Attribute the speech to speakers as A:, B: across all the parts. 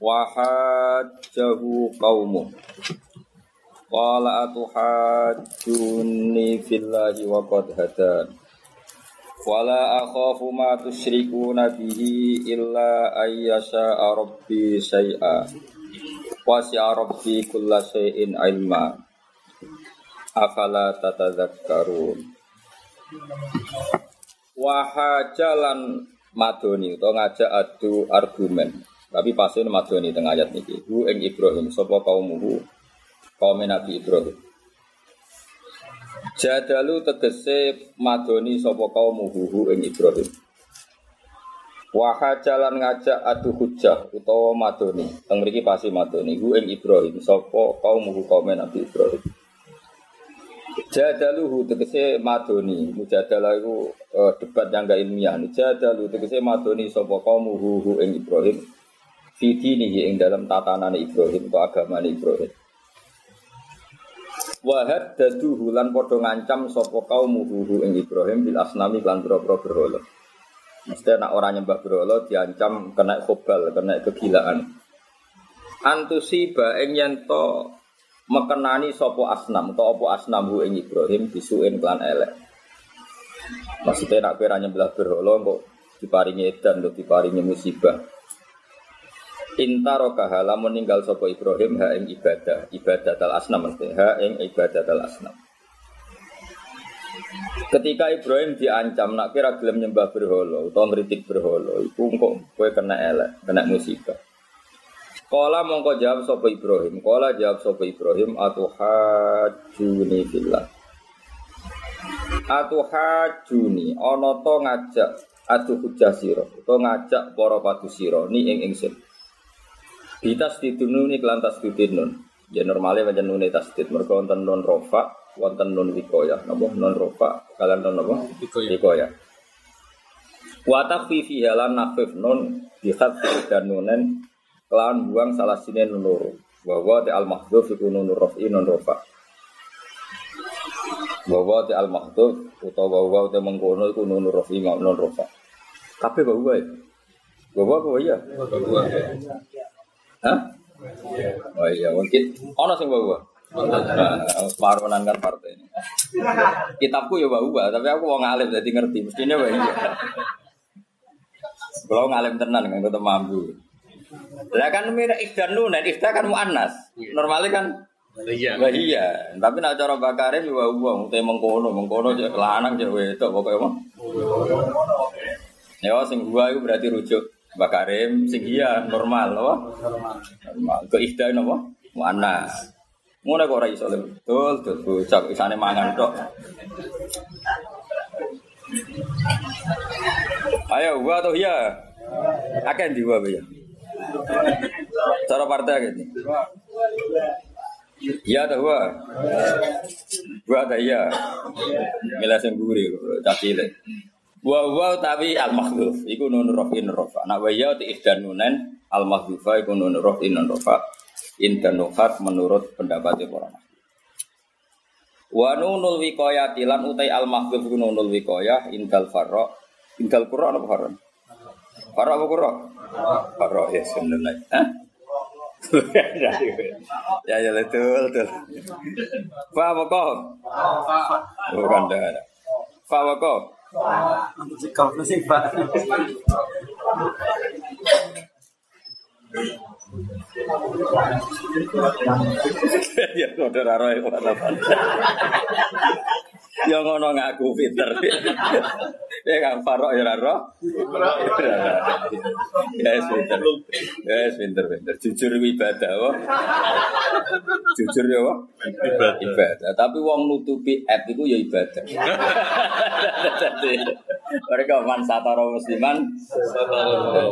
A: Wahajjahu qawmu. Qala atuhajjuni fillahi wa qad hadan. Wala akhafu ma tusyrikuna bihi illa ayyasha'a rabbi syai'a. Wasi'a rabbi kulla syai'in ilma. Afala tatadzakkarun. Wahajalan madoni utawa ngajak adu argumen tapi pasti madoni tengah ayat niki. Hu ing Ibrahim sapa kaumuhu kaum Nabi Ibrahim. Jadalu tegese madoni sapa kaumuhu hu ing Ibrahim. Wahajalan ngajak adu hujah utawa madoni. Teng mriki pasti madoni hu ing Ibrahim sapa kaumuhu kaum Nabi Ibrahim. Jadaluhu tegese madoni, mujadalah iku uh, debat yang gak ilmiah. Jadalu tegese madoni sapa kaumuhu hu ing Ibrahim fidinihi ing dalam tatanan Ibrahim atau agama Ibrahim. Wahad daduhu lan padha ngancam sapa kaum muhuhu ing Ibrahim bil asnami lan boro-boro berhala. Mesti nak orang nyembah berhala diancam kena khobal, kena kegilaan. Antusiba ing yen to mekenani sapa asnam atau apa asnamhu ing Ibrahim bisuin klan elek. Maksudnya nak kira nyembah berhala kok diparingi edan, diparingi musibah. Intaro kahala meninggal sopo Ibrahim ing ibadah ibadah tal asnam mesti ing ibadah tal asnam. Ketika Ibrahim diancam nak kira gelem nyembah berhala utawa ngritik berhala iku engko kowe kena elek, kena musibah. Kala mongko jawab sapa Ibrahim, kala jawab sapa Ibrahim atuhajuni fillah. Atuhajuni ana to ngajak adu hujah sira utawa ngajak para padu sira ni ing. Bitas tidun ini kelan tasdidin nun. Ya normalnya macam nun tasdid. Mereka wonten nun rofa, wonten nun wikoya. Napa nun rofa, kalian nun apa? Wikoya. Watak fifi halan nafif nun bihat dan nunen kelan buang salah sini nun loro. Bahwa di al mahduf iku nun rofi nun rofa. Bahwa di al mahduf utawa bahwa di mengkono iku nun rofi nun rofa. Tapi bahwa itu. Bahwa bahwa iya. Hah? Oh iya, mungkin ono sing bawa. Nah, Paronan kan partai ini. Kitabku ya bawa, tapi aku mau ngalim jadi ngerti. Mestinya bawa iya. Kalau ngalim tenan kan ketemu mampu. Lah kan mira ikhdan nunan, ikhdan kan muannas. Normalnya kan Iya. iya. Tapi nak cara bakare ya bawa, mute mengkono, mengkono lanang cek wedok pokoke mah. Ya sing gua itu berarti rujuk Mbak Karim sing iya normal apa? Normal. Ke ihda napa? Mana? Ngono kok ora iso. Betul, betul bocah isane mangan tok. Ayo gua tuh ya. Akan di gua ya. Cara partai gitu. Iya ada gua. Gua ada iya. Milah sing guri cah cilik. Wa wa tapi al makhdhuf iku nun rafin rafa. Nak wa ya ti nunen al makhdufa iku nun rafin nun rafa. Indan nufat menurut pendapat para. Wa nunul wiqayah tilan utai al makhdhuf iku nunul wiqayah indal farra. Indal qurra apa farra? Farra apa qurra? Farra ya. Hah? ya ya betul betul. Fa kok? Bukan. Fa apa
B: Untuk si kau.
A: Ya udah raro? Ya ngono ngaku pinter. Ya kan Farok ya Raro. Ya pinter. Ya pinter pinter. Jujur ibadah wah. Jujur ya wah.
C: Ibadah.
A: Ibadah. Tapi wong nutupi app itu ya ibadah. Jadi, Mereka man satara musliman.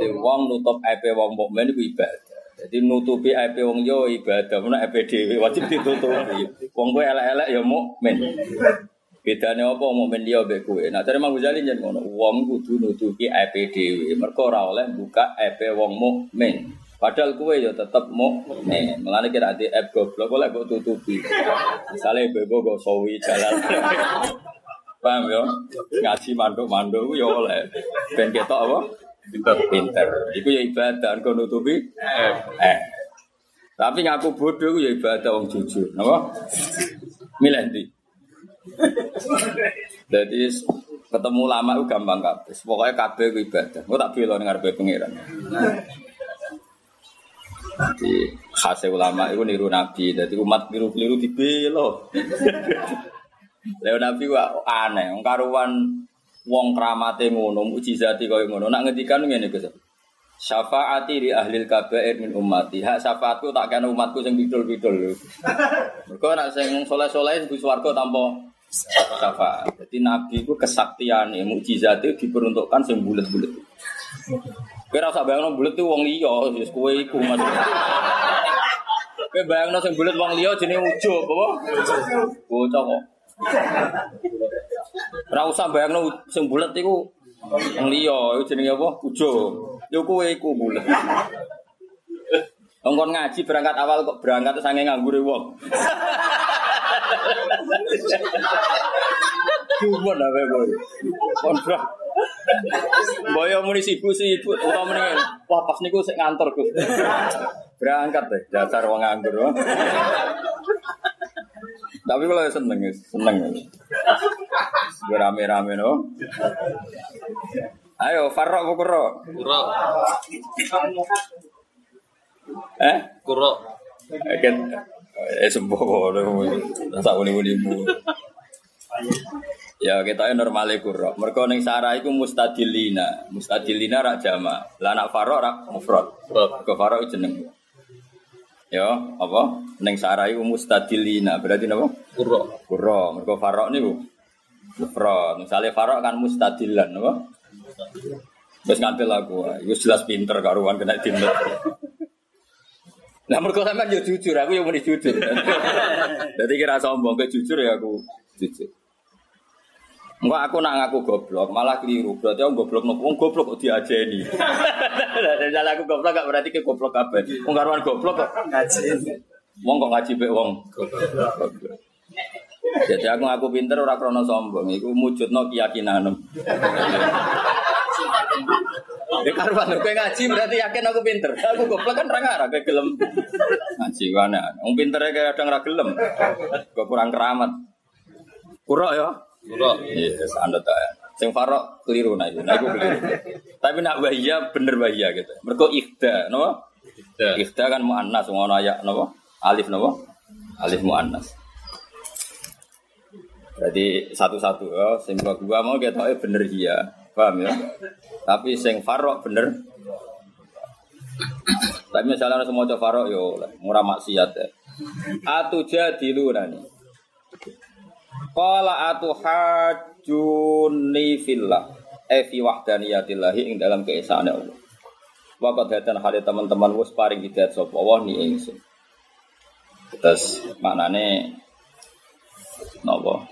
A: Jadi wong nutup app wong mukmin itu ibadah. Jadi nutupi aib wong yo ibadah, mana dhewe wajib ditutupi. Wong kowe elek-elek ya mukmin. Bedane apa mukmin dia mbek kowe. Nah, dari Imam Ghazali jen ngono, wong kudu nutupi dhewe. Mergo ora oleh buka aib wong mukmin. Padahal kowe ya tetep mukmin. Mulane kira ati aib goblok oleh mbok tutupi. Misale bebo go sawi jalan. Paham ya? Ngaji manduk-manduk ya oleh. Ben ketok apa?
C: Pinter.
A: pinter. Iku ya ibadah, kau nutupi eh. eh. Tapi ngaku bodoh ya ibadah wong jujur, napa? Milih ndi? Jadi ketemu lama itu gampang kabeh. Pokoknya kabeh itu ibadah. Kau tak bela ning ngarepe pangeran. Jadi khasnya ulama itu niru nabi. Jadi umat niru-niru dibelo. Leo nabi wa aneh. Karuan wong kramate ngono, mukjizati kaya ngono. Nak ngendikan ngene Gus. Syafaati di ahli kabair min ummati. Hak syafaatku tak kena umatku sing bidul-bidul. Mergo nak sing soleh-soleh iku swarga tanpa syafaat. Jadi nabi itu kesaktiane, mukjizate diperuntukkan sing bulet-bulet. Kira usah bayangno bulet tuh wong liya, wis kowe iku maksudnya. Kowe bayangno sing bulet wong liya jenenge ujug apa? Bocah kok. Ora usah bayangno sing bulet iku wong liya, iku jenenge apa? Ujug. Yo kowe iku bulet. Wong kon ngaji berangkat awal kok berangkat sange nganggure wong. Cuma apa boy? Kontrak. Boyo muni sibuk sibuk, utawa mendingan. Wah pas niku sik ngantor Gus. Berangkat deh, dasar wong nganggur. Tapi kalau seneng, seneng. Gue rame-rame no. Ayo, Farok Bukuro.
C: Kuro.
A: Eh?
C: Kuro.
A: Kan eh sembuh rasa uni-unimu. Ya kita ini normalnya kuro. Mereka ning sarah iku mustadilina. Mustadilina rak jama. Lah anak farok rak mufrad. Ke farok itu jeneng. Ya, apa? Ning sarah iku mustadilina. Berarti napa?
C: Kuro.
A: Kuro. Mereka farok niku mufrad. Misalnya farok kan mustadilan, napa? Terus ngantil aku, itu jelas pinter karuan kena dinnet. Nah, mereka sampean yo jujur, aku yang muni jujur. Jadi kira sombong ke jujur ya aku jujur. Enggak aku nak ngaku goblok, malah keliru. Berarti aku goblok nopo wong goblok kok diajeni. Jadi aku goblok gak berarti ke goblok kabeh. Wong karuan goblok kok
B: Ngaji.
A: wong kok ngaji mek wong. Goblok. Jadi aku ngaku pinter ora krono sombong, iku mujudno keyakinanem. Ya karuan kowe ngaji berarti yakin aku pinter. Aku goblok kan ora ngarah kowe gelem ngaji wana. Wong pintere kadang ora gelem. Kok kurang keramat. Kurang ya.
C: Kuro.
A: Iya, anda tak. Sing farok keliru nah itu, nah itu keliru. Tapi nak wahia bener wahia gitu. Mergo ikhda, no?
C: Ya.
A: Ikhda kan muannas, ngono ayak no? Alif no? Alif muannas. Jadi satu-satu ya, sing gua mau kita bener iya, paham ya? Tapi sing farok bener. Tapi misalnya semua coba farok yo, murah maksiat ya. Atu jadilu nani. Qala atuhajjuni fillah e fi wahdaniyatillah ing dalam keesaan Allah. Wakat hatan hale teman-teman wis paring hidayat sapa Allah ni ingsun. Terus maknane napa?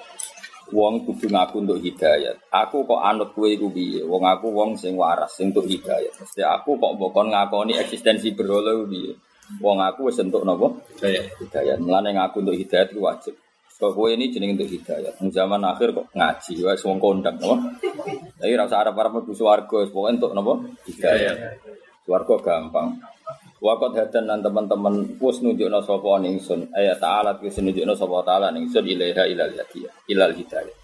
A: Wong kudu ngaku untuk hidayat. Aku kok anut kowe iku piye? Wong aku wong sing waras sing untuk hidayat. Mesti aku kok mbokon ngakoni eksistensi berhala piye? Wong aku wis entuk napa?
C: Saya.
A: hidayat. Mulane ngaku untuk hidayat itu wajib. Kok kowe ini jeneng untuk hidayat. Ning zaman akhir kok ngaji wis wong kondang napa? Tapi ora usah arep-arep mlebu swarga, pokoke untuk napa? Hidayat. Swarga gampang. Wakot hadan dan teman-teman wis nunjukno sapa ningsun. Ayat ta'ala wis nunjukno sapa ta'ala ningsun ilaiha ilal hidayah. Ilal hidayah.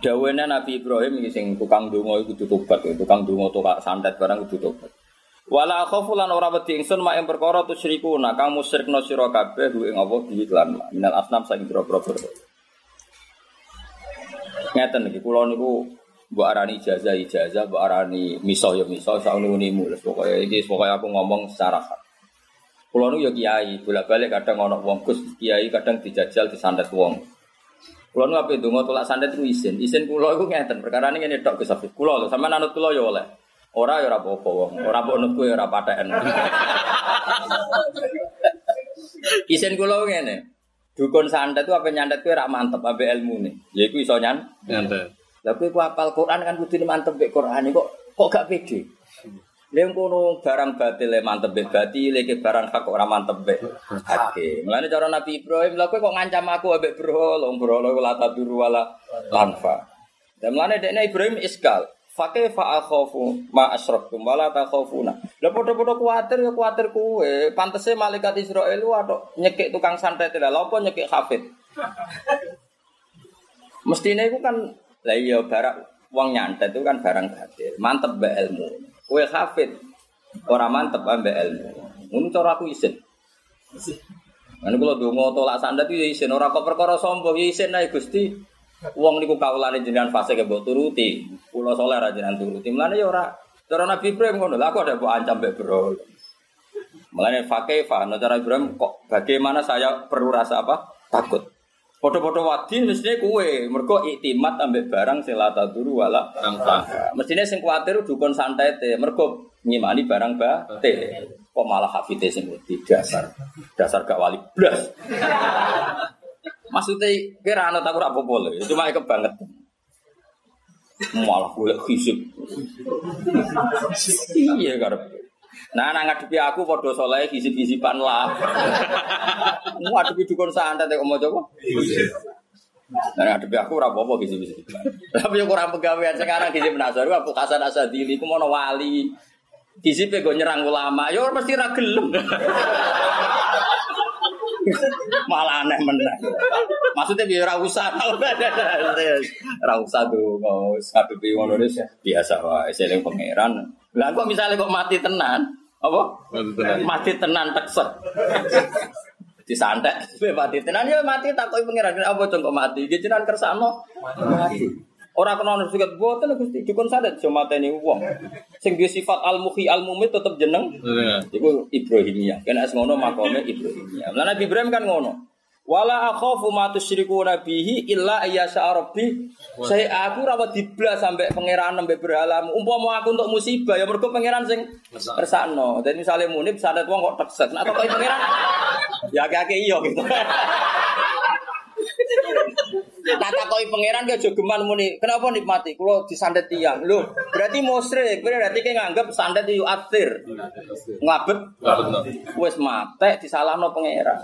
A: Dawene Nabi Ibrahim iki sing tukang donga iku kudu tobat, tukang donga tukang santet barang kudu tobat. Wala khaufu lan ora wedi ingsun mak ing perkara tusyriku nah kang musyrikna sira kabeh ing apa iklan minal asnam saking pira-pira. Ngeten iki kula niku mbok arani ijazah ijazah, mbok arani miso ya miso, sak unimu. Pokoke iki pokoke aku ngomong secara hak. Kulo nu ya kiai, bolak-balik kadang ono wong Gus kiai kadang dijajal disandet wong. Kulo nu ape donga tolak sandet ku isin. Isin kulo iku ngeten, perkara ngene tok Gus Afif. Kulo lho sampean anut kulo ya oleh. Ora ya ora apa-apa wong. Ora mbok nutku ya ora paten. Isin kulo ngene. Dukun santet itu apa nyantet kuwi ora mantep ambek ilmune. Ya iku iso nyan.
C: Nyantet.
A: Lah kowe hafal Quran kan kudu mantep mek Quran kok kok gak pede. Lha kono barang batil mantep mek batil, ke barang hak ora mantep mek hake. Mulane cara Nabi Ibrahim lha kok ngancam aku ambek bro, lho bro lho la taduru wala lanfa. Dan mulane dekne Ibrahim iskal. Fakih fa akhafu ma asyraktum wala takhafuna. Lah padha-padha kuwatir ya kuwatir kuwe. Pantese malaikat Israel lu atok nyekik tukang santet lha apa nyekik hafid. Mestine iku kan lah iya barang wong nyantet itu kan barang batil. Mantep mbek ilmu. Kowe hafid ora mantep mbek ilmu. Cara aku isin. Kan kula donga tolak sandet itu ya isin ora kok perkara sombong ya isin Gusti. Wong niku kawulane jenengan fase ke mbok turuti. Kula saleh jenengan turuti. Mulane ya ora cara Nabi Ibrahim ngono. Lah aku ada mbok ancam mbek bro. Mulane fakih fa cara Ibrahim kok bagaimana saya perlu rasa apa? Takut. Foto-foto wadi mestinya kue, mergo iktimat ambek barang sing la taduru wala. Mestinya sing kuatir dukun santai teh, mergo nyimani barang bate. Kok malah hafite sing wedi dasar. Dasar gak wali blas. Maksudnya kira anut aku ora apa-apa lho, cuma ikut banget. Malah golek hisib. iya karep. Nah, nang ngadepi aku padha saleh hisib-hisiban lah. Ngadepi dukun santet kok mau coba. Nah, ngadepi aku ora apa-apa hisib-hisiban. Tapi yang kurang pegawaian sekarang hisib nasar aku Hasan Asadili ku mono wali. Hisib gue nyerang ulama, ya mesti ra gelem. Malah aneh meneh. Maksudnya biar ora usah. Ora usah tuh mau ngadepi ngono wis biasa wae seling pangeran. Lah kok misalnya kok mati tenan, apa?
C: Mati tenan.
A: Tekset. Disantet, kowe mati tenan ya mati takoki pangeran apa cung kok mati? Iki jenengan kersano mati. Ora kena ono sikat boten Gusti dukun sadet yo mateni wong. Sing duwe sifat al-muhi al-mumit tetep jeneng
C: Iya.
A: Iku Ibrahimiyah. Kena es ngono makome Ibrahimiyah. Lah Nabi Ibrahim kan ngono. Wala akhafu ma tusyriku bihi illa ayyasha rabbi. Saya aku rawat diblas sampai pangeran sampai berhala. Umpama aku untuk musibah ya mergo pangeran sing kersakno. Dan misalnya munib sadat wong kok tekset. Nah kok pangeran ya akeh iya gitu. Nah takoki pangeran ke jogeman muni. Kenapa nikmati? Kulo disandet tiang. Lho, berarti musyrik. Berarti kayak nganggep sandet itu atir. Ngabet wis mate disalahno pangeran.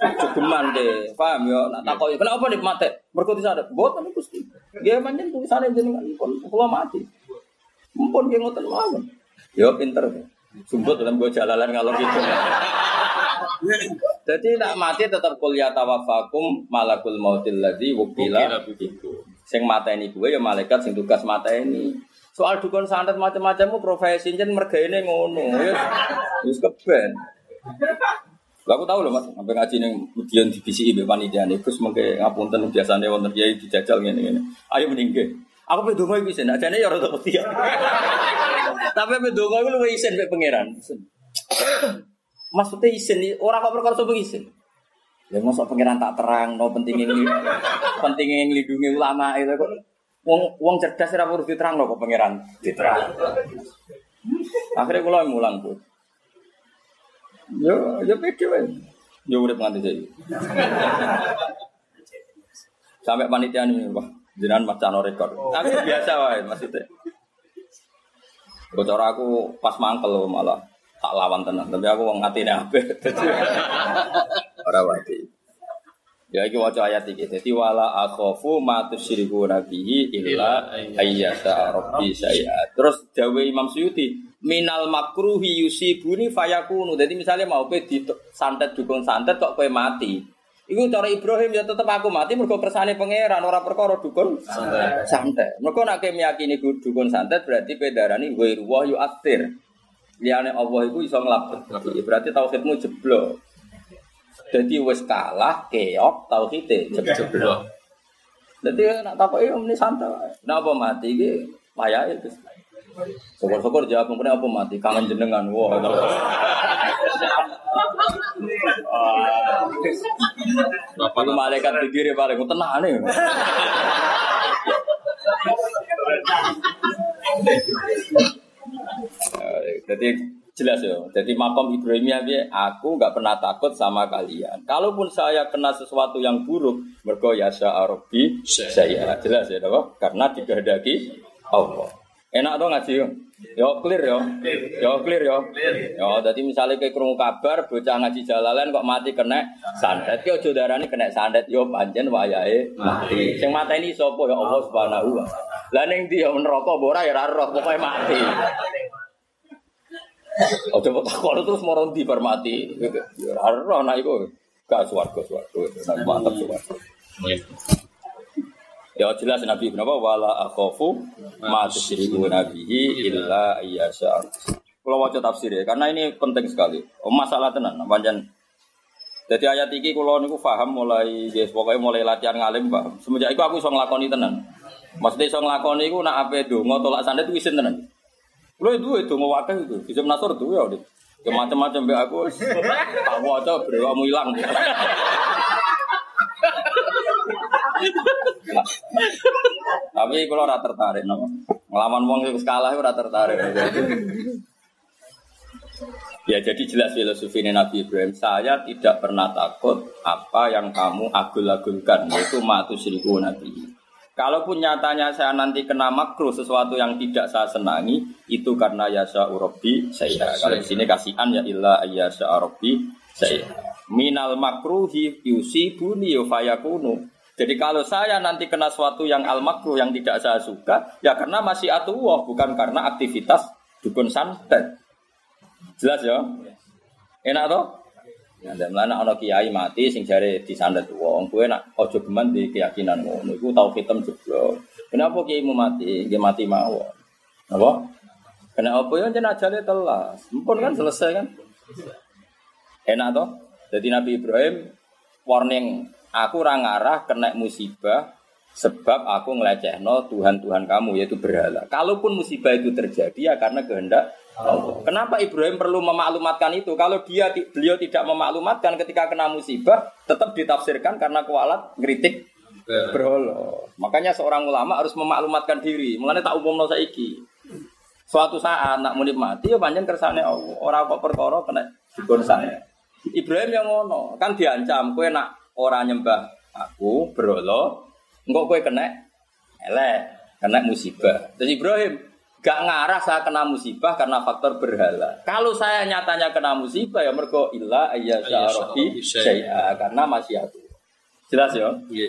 A: Jogeman deh, paham ya? Nak takoki, kenapa nih mate? Mergo disandet. Mboten Gusti. Nggih pancen tulisane jenengan kula mati. Mumpun nggih ngoten mawon. Ya pinter. Sumput dalam gua jalalan ngalor gitu. Jadi nak mati tetap kuliah tawafakum malakul mautil ladzi wukila. Sing mateni kuwe ya malaikat sing tugas mateni. Soal dukun santet macam-macammu profesi jen mergaine ngono. Ya wis keben. Lah aku tahu loh Mas, sampai ngaji ning median di BCI mbek panitia Gus mengke ngapunten biasane wonten kiai dijajal ngene-ngene. Ayo meninggal. Aku pe donga iku isin, ajane ya rada wedi. Tapi pe donga iku luwih isin pangeran. Maksudnya isin, orang kok perkara sombong isin. Ya mosok pangeran tak terang, no pentingnya ini, pentingnya ngelindungi ulama itu kok. Wong wong cerdas ora perlu diterang no kok pangeran diterang. Akhirnya kula mulang tuh. Yo yo pede wae. Yo urip nganti saiki. Sampai panitia ini, wah, jenengan macam rekor. Tapi biasa wae maksudnya. Bocor aku pas mangkel malah tak lawan tenan, tapi aku wong atine apik. Dadi ora wati. Ya iki waca ayat iki. Dadi wala akhafu ma tusyriku nabihi illa ayyata rabbi saya. Terus dawe Imam Suyuti, minal makruhi yusibuni fayakunu. Jadi misalnya mau pe di santet dukung santet kok kowe mati. Iku cara Ibrahim ya tetep aku mati mergo kersane pangeran ora perkara dukun
C: Santet.
A: santet. Mergo nek meyakini ku dukun santet berarti kowe darani ghairu wa yu'athir. Liyane Allah iku iso nglabet. Berarti tauhidmu jeblok. Jadi wis kalah keok tauhide jeblok.
C: Jeblok.
A: Jadi nak takoki ini santai. Nah apa mati iki layak itu. Syukur-syukur jawab kemudian apa mati kangen jenengan. Wah. Bapak itu malaikat pikir paling tenang nih. Jadi jelas ya. Jadi makom Ibrahimnya dia, aku nggak pernah takut sama kalian. Kalaupun saya kena sesuatu yang buruk, mergo yasa Arabi, saya jelas ya, dong? karena dikehendaki Allah. Enak dong ngaji yo. Yo clear yo. Yo clear yo. Yo dadi misale kayak krungu kabar bocah ngaji jalalan kok mati kena sandet ki aja darane kena sandet yo pancen wayahe mati. Sing mateni sapa ya Allah Subhanahu wa taala. Lah ning ndi yo neraka apa ora ya ora roh pokoke mati. Ojo kok takon terus moro ndi bar mati. Ora roh nek iku gak swarga swarga. Mantap swarga. Ya jelas Nabi kenapa wala akhafu ma tusyriku nabihi illa ayyasha. Kalau waca tafsir ya, karena ini penting sekali. Oh, masalah tenan, panjang. Jadi ayat ini kalau niku paham mulai yes, pokoknya mulai latihan ngalim paham. Semenjak itu aku bisa ngelakoni tenan. Maksudnya bisa ngelakoni itu nak apa itu ngotolak sandet itu isin tenan. Kalau itu itu mau wakil itu, bisa menasor itu ya udah. Ya macam-macam be aku. Tak waca kamu hilang. Tapi kalau ora tertarik no. Ngelawan wong sing kalah ora tertarik. Ya jadi jelas filosofi Nabi Ibrahim Saya tidak pernah takut Apa yang kamu agul-agulkan Yaitu matu seribu Nabi Kalaupun nyatanya saya nanti kena makruh Sesuatu yang tidak saya senangi Itu karena yasa urobi saya Kalau di sini kasihan ya ilah yasa urobi saya Minal makruhi yusibuni yufayakunu jadi kalau saya nanti kena sesuatu yang al makruh yang tidak saya suka, ya karena masih atuwah, bukan karena aktivitas dukun santet. Jelas ya? Enak toh? Ya, dan mana ono kiai mati sing jare sandet wong, kowe nak ojo geman di keyakinan ngono. Iku tau hitam jeblok. Kenapa kiai mu mati? Dia mati mawon. Apa? Kena apa ya jenazahnya telas. Mumpun kan selesai kan? Enak toh? Jadi Nabi Ibrahim warning Aku orang arah kena musibah sebab aku ngelecehno Tuhan Tuhan kamu yaitu berhala. Kalaupun musibah itu terjadi ya karena kehendak Allah. Kenapa Ibrahim perlu memaklumatkan itu? Kalau dia beliau tidak memaklumatkan ketika kena musibah, tetap ditafsirkan karena kualat ngeritik berhala. Makanya seorang ulama harus memaklumatkan diri. Mengenai tak umum saiki. Suatu saat nak munib mati ya panjang kersane Allah. Orang kok perkara kena dikon saya. Ibrahim yang ngono, kan diancam kowe nak orang nyembah aku berolo, enggak kue kena elek, kena musibah. Terus Ibrahim gak ngarah saya kena musibah karena faktor berhala. Kalau saya nyatanya kena musibah ya mergo illa ayya syarabi saya karena masih aku. Jelas ya? Iya.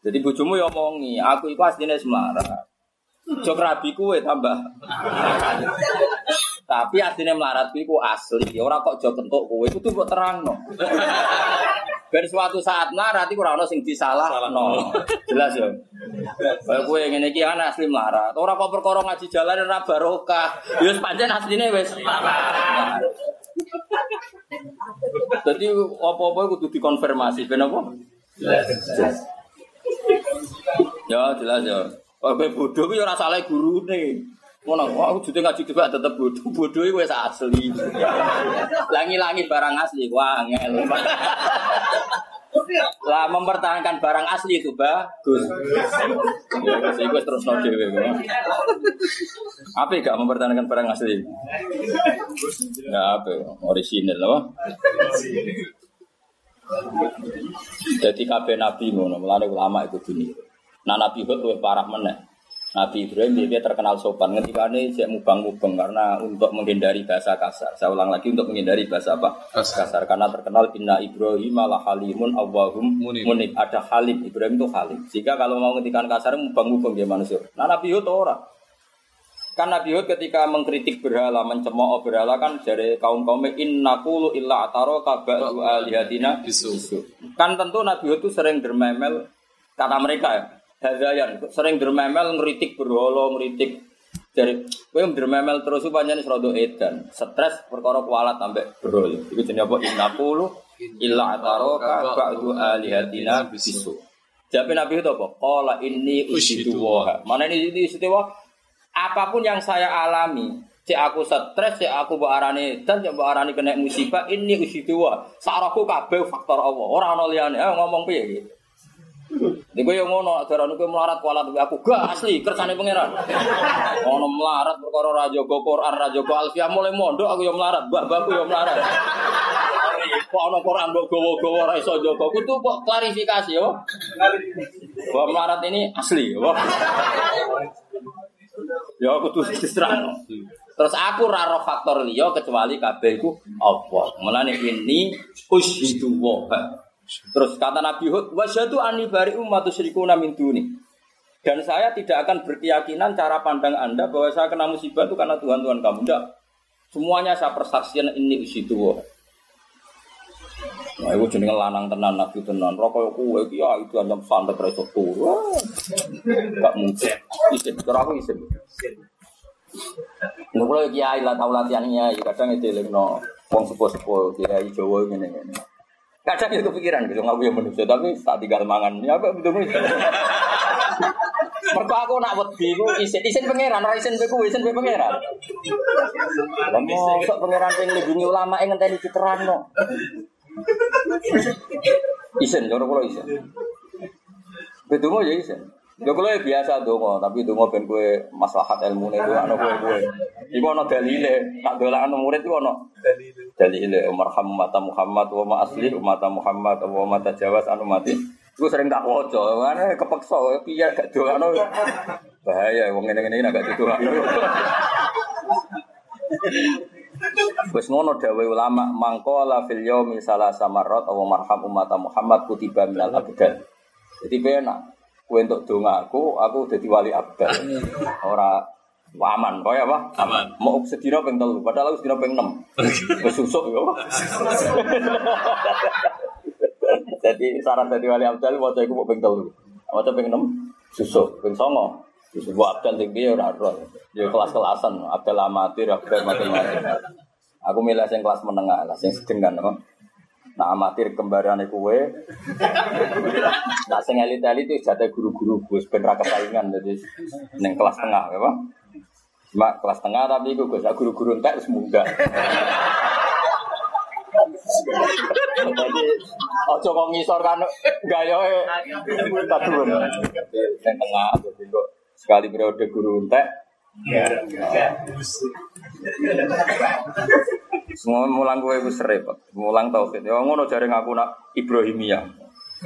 A: Jadi bujumu ya omongi, aku itu aslinya semara. Jok rabi kue tambah. Tapi aslinya melarat kue asli. Orang kok jok kentuk kue itu tuh terang no. Ben suatu saat melarat iku ora ono sing disalahno. Jelas ya. Kaya kowe ngene iki ana asli melarat. Ora kok perkara ngaji jalan ora barokah. Ya pancen asline wis Jadi apa-apa kudu dikonfirmasi ben apa? Jelas. Ya jelas ya. Kowe bodoh ya ora salah gurune. Ngono, aku jute ngaji juga tetep bodoh. Bodoh itu wis asli. Langi-langi barang asli, wah ngel. Lah mempertahankan barang asli itu bagus. Ya, gue terus no dewe Apa gak mempertahankan barang asli? Nah, apa? Orisinil loh. Jadi kabeh nabi ngono, mulane ulama itu dunia. Nah nabi luwih parah meneh. Nabi Ibrahim dia terkenal sopan ketika ini saya mubang-mubang karena untuk menghindari bahasa kasar. Saya ulang lagi untuk menghindari bahasa apa? Kasar. kasar. Karena terkenal inna Ibrahim ala halimun awwahum munib. munib. Ada halim. Ibrahim itu halim. Jika kalau mau ngetikan kasar mubang-mubang dia manusia. Nah Nabi Hud orang. Kan Nabi Hud ketika mengkritik berhala, mencemooh berhala kan dari kaum kaum inna kulu illa ataro kabadu alihatina. Kan tentu Nabi Hud itu sering dermemel kata mereka ya hadayan sering dermemel ngeritik berholo ngeritik dari gue dermemel terus panjang serodo edan stres perkara kualat sampai berholo itu jenis apa inna pulu illa ataroka ba'du alihatina bisu Jawab Nabi itu apa? Qala ini usidu wa. Mana ini ini istiwa? Apa pun yang saya alami, cek aku stres, cek aku mbok arani dan mbok arani kena musibah, ini usidu wa. Saraku kabeh faktor Allah. Ora ono liyane. Eh ngomong piye iki? Di gue yang ngono, darah kowe melarat kualat aku gak asli kersane pangeran. Ono melarat perkara raja go Quran, raja go mulai mondok aku yang melarat, mbah-mbahku yang melarat. Kok ono Quran mbok gowo-gowo ora iso jaga. Kudu kok klarifikasi ya. Bahwa melarat ini asli ya. Ya aku tuh diserang. Terus aku raro faktor liya kecuali kabeh iku Allah. Mulane ini ushidu wa. Terus kata Nabi Hud, wasyadu ani bari umat usyrikuna min duni. Dan saya tidak akan berkeyakinan cara pandang Anda bahwa saya kena musibah itu karena Tuhan-Tuhan kamu. Tidak. Semuanya saya persaksian ini usitu. Nah, itu jenenge lanang tenan nabi tenan. Rokok kowe ya itu hanya santet ra iso turu. Enggak mungkin. Isin, cara aku isin. Nek kula kiai lah tau latihannya, kadang itu lekno wong sepuh-sepuh kiai Jawa ngene-ngene. Kadang itu kepikiran gitu, ngaku yang manusia, tapi tak tinggal mangan. Ya apa betul Mereka aku nak wedi ku isin isin pangeran, ora isin beku isin be pangeran. Mosok pangeran sing nglindungi ulama ing ngenteni diterangno. Isin, cara kula isin. Bedungo ya isin. Ya kula ya biasa donga, tapi donga ben kowe maslahat ilmune itu ana kowe kowe. Iku ana dalile, nak dolakno murid iku ana dalile marham mata Muhammad wa ma asli umat Muhammad wa ma tajawaz anu mati. Iku sering tak waca, mana kepeksa piye gak dolakno. Bahaya wong ngene-ngene gak didolakno. Wis ngono dawuh ulama mangkola fil yaumi salasa marrat aw marham umat Muhammad kutiba minal abdan. Jadi penak Kue untuk donga aku, jadi wali abdal. Ora aman, kau ya apa?
C: Aman.
A: Mau sedina peng telu, padahal aku sedina peng enam. Bersusuk ya. Jadi syarat jadi wali abdal, mau saya mau peng telu, mau peng enam, susuk, peng songo. Susuk buat abdal tinggi ya ora Ya kelas-kelasan, abdal amatir, abdal mati-mati. Aku milih yang kelas menengah lah, yang sedengan, apa? Nah amatir kembaran kue. Nah sing elit-elit itu jatah guru-guru gue ben ra kesaingan jadi neng kelas tengah ya Cuma kelas tengah tapi gue gue guru-guru entek. Jadi ojo kok ngisor kan gayoe tadun. Neng tengah jadi kok sekali periode guru entek Ya. Semua mulang gue itu repot, mulang tauhid. Ya ngono jare ngaku nak Ibrahimiyah.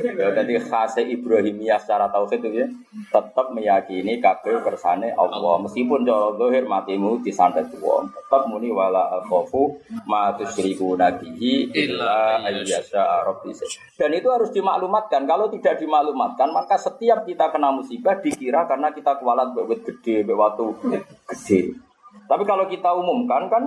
A: Ya jadi khase Ibrahimiyah secara tauhid itu ya tetap meyakini kabeh kersane Allah. Meskipun cara zahir matimu disantet wong tetap muni wala akhafu ma tusyriku nabihi illa ayyasha rabbi dan itu harus dimaklumatkan. Kalau tidak dimaklumatkan maka setiap kita kena musibah dikira karena kita kualat bebet gede bewatu gede tapi kalau kita umumkan kan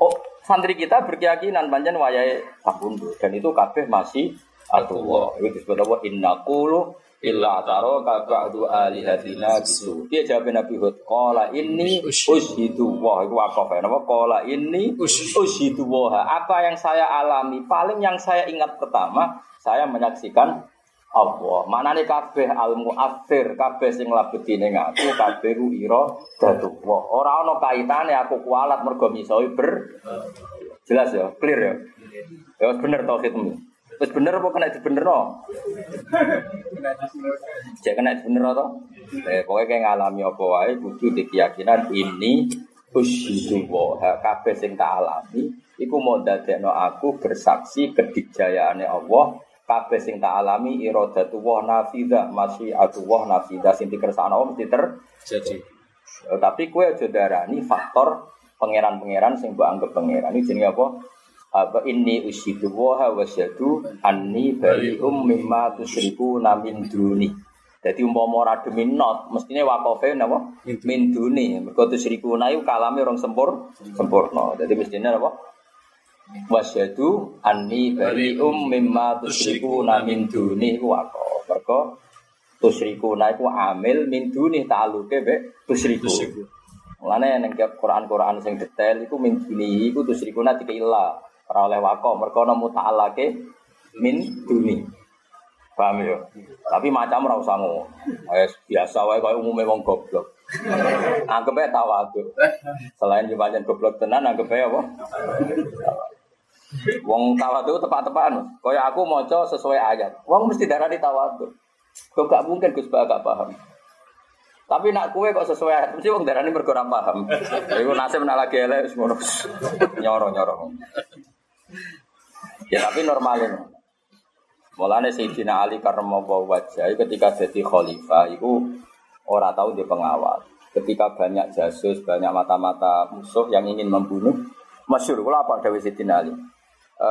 A: oh santri kita berkeyakinan panjang wayai kabundu dan itu kabeh masih atullah. Itu disebut apa? Inna kulu illa taro ba'du alihatina bisu. Dia jawab Nabi Hud, qala inni ushidu wah itu wakaf ya. Napa qala inni ushidu wah. Apa yang saya alami, paling yang saya ingat pertama, saya menyaksikan Allah. Mana nih kabeh al muathir, kabeh sing labeti ning aku, kabeh ku ira datu. Ora ana kaitane aku kualat mergo misoi ber. Jelas ya, clear ya. Ya bener tauhidmu. Wis bener apa kena dibenerno? Cek kena dibenerno to? Eh pokoke kayak ngalami apa wae kudu di keyakinan ini usyidu wa kabeh sing tak alami iku mau dadekno aku bersaksi kedikjayaane Allah kabeh sing tak alami iradatu wa nafida masih wa nafida sing dikersakno Allah mesti terjadi. Ya, tapi kue aja darani faktor pangeran-pangeran sing mbok anggap pangeran. Ini jenenge apa? Apa ini usyidu wa wasyadu anni bari'um mimma tusriku namin duni. Jadi umpama ora demi not mestine wakofe napa? Min duni. Mergo tusriku nayu kalame orang sempur sempurna. Jadi mestine apa wasyadu anni bari'um mimma tusriku namin duni iku wakof mergo tusriku iku amil min duni ta'aluke be tusriku. Mulane ning Quran-Quran sing detail iku min duni iku tusrikuna dikila ora oleh wako mergo nemu ta'alake min duni Paham ya? Tapi macam ora usah ngono. Biasa wae koyo umume wong goblok. Anggap ae tawadhu. Selain pancen goblok tenan anggap ae apa? Wong tawadhu tepat-tepakan. Kaya aku maca sesuai ayat. Wong mesti darani tawadhu. Kok gak mungkin Gus Ba gak paham. Tapi nak kue kok sesuai ayat, mesti wong darani mergo paham. Iku nasib nak lagi elek ngono. Nyoro-nyoro. Ya tapi normalin. Mulane Sayyidina Ali karramallahu wajah ketika jadi khalifah itu ora tahu dia pengawal. Ketika banyak jasus, banyak mata-mata musuh yang ingin membunuh, masyur, kalau apa Dewi Sayyidina Ali? E,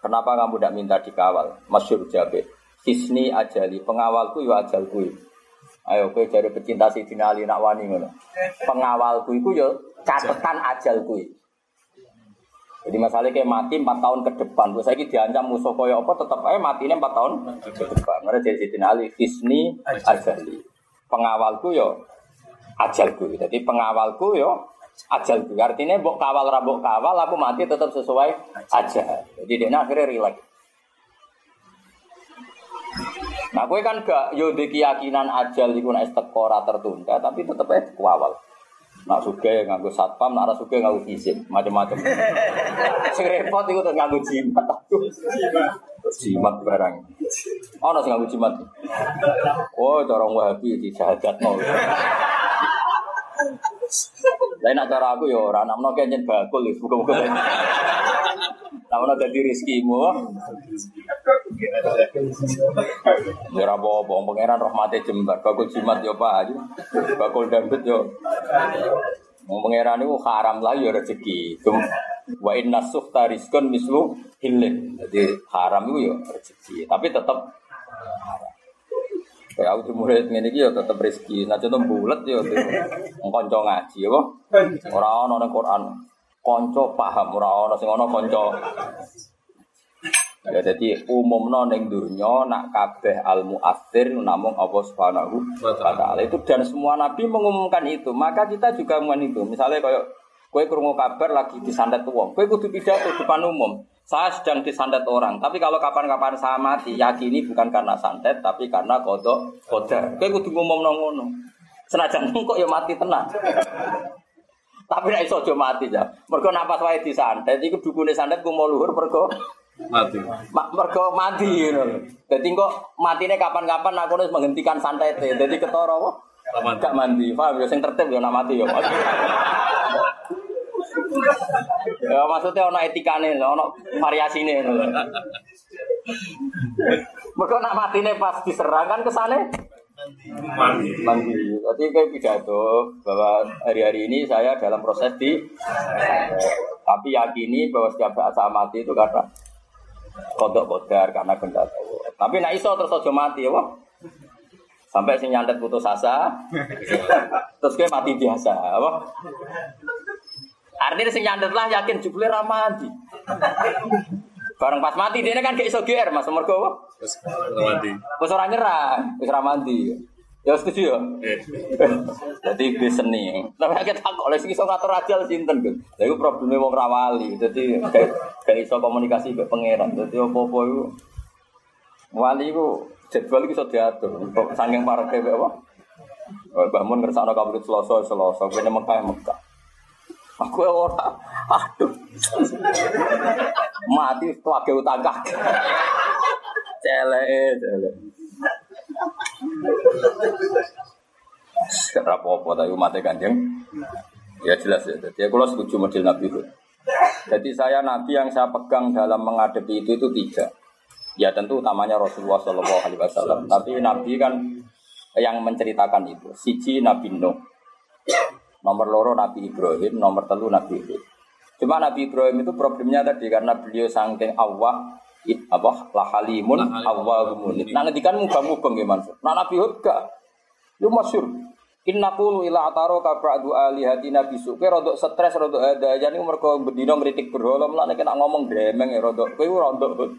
A: kenapa kamu tidak minta dikawal? Masyur jabe. Hisni ajali, pengawalku ya ajalku. Ayo kowe cari pecinta Sayyidina Ali nak wani ngono. Pengawalku itu ya catatan ajalku. Jadi masalahnya kayak mati 4 tahun ke depan. Terus saya diancam musuh koyo apa tetap aja mati ini 4 tahun ke depan. Mereka jadi Sayyidina Ali Hisni ajali. Pengawalku yo ajalku. Jadi pengawalku yo ajalku. Artinya bok kawal rabok kawal aku mati tetap sesuai aja. Jadi dia akhirnya relax. Nah, gue kan gak yo keyakinan ajal itu nek teko tertunda, tapi tetep aja kawal. Nak suge nganggo satpam, nak ora suge nganggo izin, macam-macam. Sing repot iku terus nganggo jimat. Jimat barang. Ono sing nganggo jimat. Oh, cara Wahabi dijahatno. Lain nak cara aku ya ora nak menawa nyen bakul wis muga-muga. Nak menawa dadi rezekimu. Ya ora apa-apa, pangeran rahmate jembar, bakul jimat yo Pak aja. Bakul dangdut yo. Mau pangeran itu haram lah ya rezeki. Wa inna suhta rizkun mislu hilin. Jadi haram itu ya rezeki, tapi tetap Kayak aku murid ini ya tetap rezeki. Nah contoh bulat ya, konco ngaji ya, orang orang Quran, konco paham, orang orang sing ono konco. Ya jadi umum neng dunia nak kabeh al muathir namun Allah subhanahu wa taala itu dan semua nabi mengumumkan itu maka kita juga mengumumkan itu misalnya kayak kue kurungu kabar lagi disandat uang kue kudu pidato depan umum saya sedang disantet orang, tapi kalau kapan-kapan saya mati, yakini bukan karena santet, tapi karena kodok kodar. Kayak kudu ngomong ngono. Senajan kok ya mati tenang. Tapi nek iso aja mati ya. Mergo napas wae disantet iku dukune santet ku mau luhur mergo mati. Ma, mergo mati ngono. Dadi kok matine kapan-kapan aku harus menghentikan santet. Dadi ketara kok gak mandi. Paham ya sing tertib ya mati ya. Ya maksudnya ono etikane, ono variasine. Mereka nak matine pas diserang kan kesane Mandi. Jadi kayak pidato bahwa hari-hari ini saya dalam proses di tapi yakini bahwa setiap saat saya mati itu karena kodok kodar karena kehendak Tapi nak iso terus aja mati wah. Sampai sing nyantet putus asa, terus kayak mati biasa, apa? Artinya sing nyandet lah yakin jubli ramadi. Bareng pas mati dia kan kayak iso GR Mas mergo Wis mati. Wis ora nyerah, wis ra mati. Ya setuju ya. Jadi gue seni. Tapi kita oleh sing iso ngatur ajal sinten kan. Lha iku probleme wong ra wali. Dadi gak iso komunikasi mbek pangeran. Dadi apa-apa iku wali iku jadwal iso diatur. Kok saking pareke apa? Mbah Mun ngersakno kabudut Selasa Selasa kene Mekah Mekah. Aku ora. Aduh. Mati tuake utang kakek. Celek, celek. Ora apa-apa tapi mate. Ya jelas ya. Jadi aku setuju model Nabi itu. Jadi saya Nabi yang saya pegang dalam menghadapi itu itu tiga. Ya tentu utamanya Rasulullah Shallallahu Alaihi Wasallam. Tapi Nabi kan yang menceritakan itu. Siji Nabi Nuh. Nomor loro Nabi Ibrahim, nomor telu Nabi Hud. Cuma Nabi Ibrahim itu problemnya tadi karena beliau sangking awah apa lahalimun awwahumun. Nah ngedikan muga-muga gimana? Nah Nabi Hud gak. Lu masyur. Inna qulu ila ataro ka ba'du alihati nabi suke rodok stres rodok ada jadi mereka berdino ngritik berhala mulane kena ngomong gremeng ya rodok kowe rodok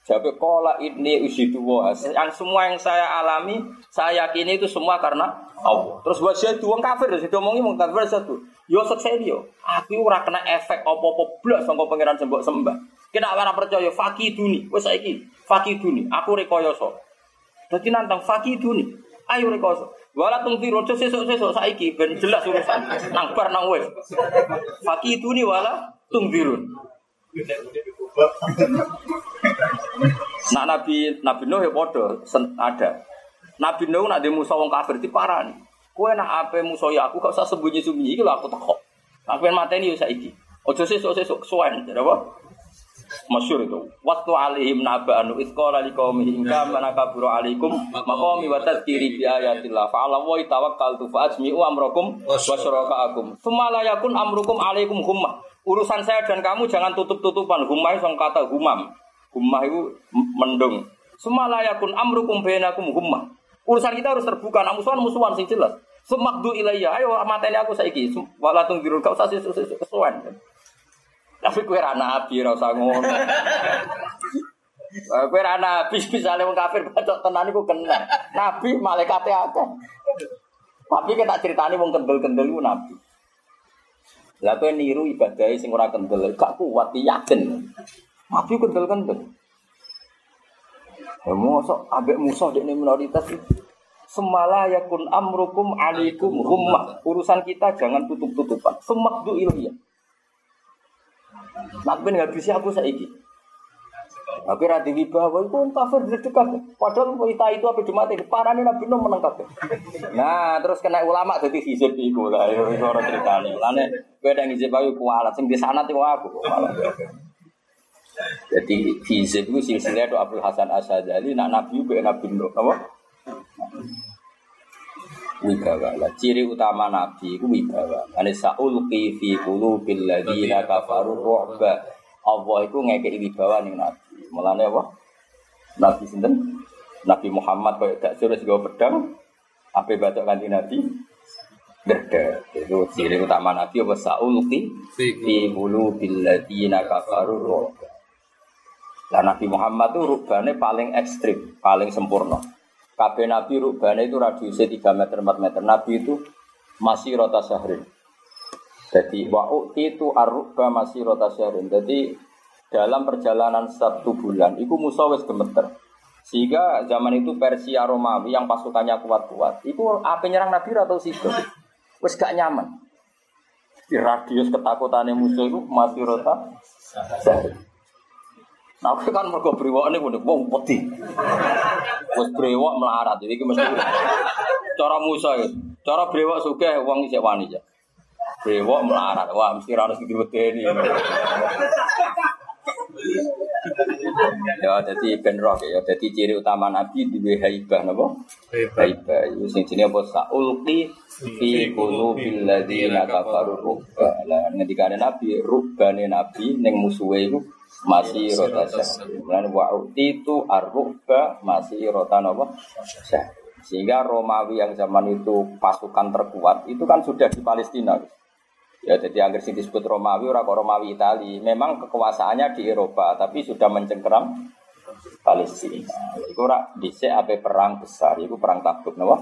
A: Jawab kola ini usidu Yang semua yang saya alami, saya yakini itu semua karena Allah. Terus buat saya tuang kafir, saya omongi mau kafir satu. Yo saya yo, aku ora kena efek apa-apa blas sangka pangeran sembok sembah. Kena ora percaya fakiduni, wis saiki fakiduni, aku rekoyoso. Dadi nantang fakidu nih. Ayo rekoso. Wala tung tiro sesuk-sesuk saiki ben jelas urusan. Nang bar nang wis. Fakidu nih wala tung dirun. Nah Nabi Nabi Nuh ya padha ada. Nabi Nuh nak demo musa wong kafir diparani. Kowe nak ape musuh ya aku gak usah sembunyi-sembunyi iki lho aku takok. Aku pengen mateni yo saiki. Ojo sesuk-sesuk suwen, apa? Masyur itu. Waktu alihim naba'anu itqala liqaumihi in kana kaburu alaikum maqami wa tadhkiri bi ayatillah fa ala wa tawakkaltu fa ajmi'u amrakum wa syurakaakum. Tsumma la yakun amrukum alaikum humma. Urusan saya dan kamu jangan tutup-tutupan. Humma itu kata humam. Humma itu mendung. Tsumma la yakun amrukum bainakum humma. Urusan kita harus terbuka. Nah, musuhan musuhan sing jelas. Semakdu ilayya. Ayo mateni aku saiki. Wala kau sasi sesuan. Tapi kue rana nabi ora usah ngono. Kue ra nabi misale wong kafir bacok tenan iku kena. Nabi malaikate akeh. Tapi kita ceritani wong kendel-kendel nabi. Lah kowe niru ibadah sing ora kendel, gak kuat yakin. Nabi kendel-kendel. Ya mosok ambek musuh dekne minoritas Semala yakun amrukum alikum rumah. Urusan kita jangan tutup-tutupan. Semakdu ilmiah. Nak ben ngabisi aku saiki. Tapi radhi wibawa itu kafir dekat. Padahal wanita itu apa cuma di parane Nabi Nuh menang kafir. Nah, terus kena ulama jadi hizib iku lah itu orang ceritane. Lane kowe nang hizib ayo kualat sing di sana tengok aku. Jadi hizib itu silsilah itu Abdul Hasan Asyadzali nak Nabi ku Nabi Nuh, apa? wibawa. Lah ciri utama nabi iku wibawa. Ane saulqi fi qulubil ladzina kafaru ru'ba. Allah iku ngekeki wibawa ning nabi. Mulane apa? Nabi sinten? Nabi Muhammad koyo gak suruh sego pedang. Apa baca kanthi nabi? Derda. Itu ciri utama nabi apa saulqi fi qulubil ladzina kafaru. Lah Nabi Muhammad itu rubane paling ekstrim, paling sempurna. Kabeh Nabi rubane itu radiusnya 3 meter 4 meter. Nabi itu masih rota syahrin. Jadi wa'uti itu arruba masih rota syahrin. Jadi dalam perjalanan satu bulan itu Musa wis gemeter. Sehingga zaman itu Persia Romawi yang pasukannya kuat-kuat, itu apa nyerang Nabi atau situ? Wis gak nyaman. Di radius ketakutannya musuh itu masih rota. Nah, aku kan mergo brewok ini udah wong peti. Wes brewok melarat, jadi mesti cara Musa ya. Cara brewok suka wong isek wani ya. Brewok melarat, wah mesti harus ini. Ya jadi ben roh ya. Jadi ciri utama nabi di haibah napa? Haibah. Itu sing jenenge apa? Saulqi fi qulubil ladzina kafaru rubba lah ngendikane nabi rubbane nabi ning musuhe iku masih rota syahri. Mulane wa itu arruba masih rota napa? Sehingga Romawi yang zaman itu pasukan terkuat itu kan sudah di Palestina. Ya jadi sih disebut Romawi orang Romawi Itali. Memang kekuasaannya di Eropa tapi sudah mencengkeram Palestina. Itu ora dhisik apa perang besar, itu perang Tabuk napa?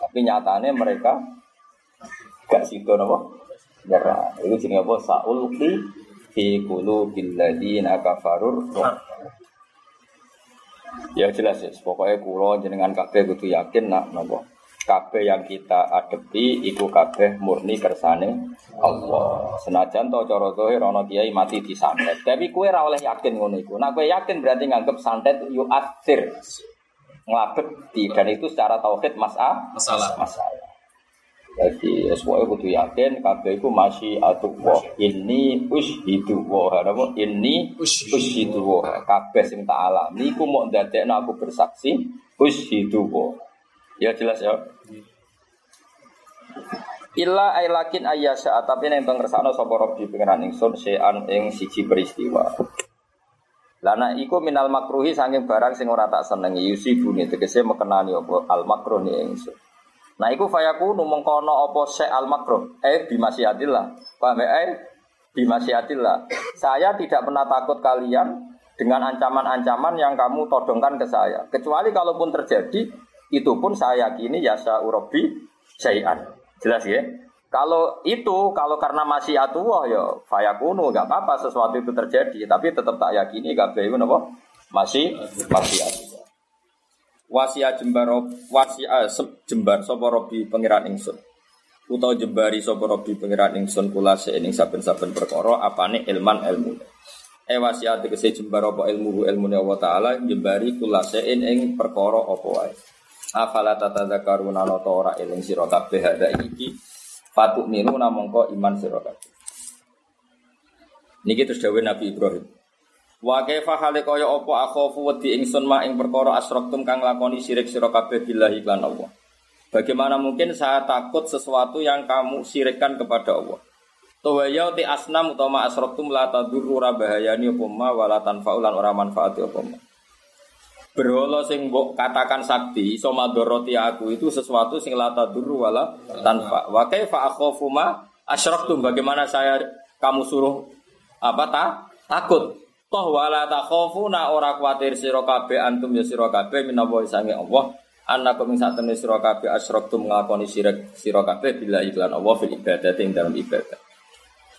A: Tapi nyatanya mereka gak situ napa? Nyerah. Itu jenenge apa? Saulqi fi qulubil ladzina kafarur Ya jelas ya, pokoknya kulo jenengan kabeh kudu yakin nak nopo. Kabeh yang kita adepi iku kabeh murni kersane Allah. Senajan to cara zahir ana kiai mati di santet. Tapi kue ora oleh yakin ngono iku. Nak kue yakin berarti nganggep santet yu asir. Ngelabet di dan itu secara tauhid mas'ah masalah. Masalah. Jadi semuanya kudu yakin kabeh iku masih atullah. Ini ushidu wa napa ini ushidu wa kabeh sing tak alami iku mau ndadekno aku bersaksi ushidu wa. Ya jelas ya. Illa ailakin ayyasha tapi nek ngersakno sapa Rabbi pengenan ingsun sean ing siji peristiwa. Lana iku minal makruhi saking barang sing ora tak senengi yusibune tegese mekenani apa al makruh ni ingsun. Nah iku fayaku mengkono apa syek al makruh eh bimasiatillah. Paham ya? Eh bimasiatillah. Saya tidak pernah takut kalian dengan ancaman-ancaman yang kamu todongkan ke saya. Kecuali kalaupun terjadi itu pun saya yakini ya urobi syai'an. Jelas ya? Kalau itu, kalau karena masih atuh ya fayakunu nggak apa-apa sesuatu itu terjadi, tapi tetap tak yakini gak apa masih masih atuh. wasia jembar wasia jembar sapa robi pangeran utawa jembari sapa robi pangeran ingsun kula ing saben-saben perkara apane ilman ilmu e wasia tegese jembar apa ilmu ilmu Allah taala jembari kula ing ing perkara apa wae afala tatadzakaruna nata ora eling sira kabeh hada iki fatuk minu namangka iman sira kabeh niki terus dawuh Nabi Ibrahim Wa kaifa hale kaya apa akhafu wedi ingsun ma ing perkara asraktum kang lakoni sirik sira kabeh billahi lan Allah. Bagaimana mungkin saya takut sesuatu yang kamu sirikkan kepada Allah? Tawaya ti asnam utawa asraktum la tadurru bahayani apa ma wala tanfa'u lan ora manfaati apa ma. Berhala sing mbok katakan sakti iso madharati aku itu sesuatu sing la tadurru wala tanfa. Wa kaifa akhafu ma asraktum bagaimana saya kamu suruh apa ta? Takut Toh wala takhafuna ora kuatir sira kabeh antum ya sira kabeh minawa sange Allah annakum ing satene sira kabeh asyraktum nglakoni syirik sira kabeh bila iklan Allah fil ibadah ing dalam ibadah.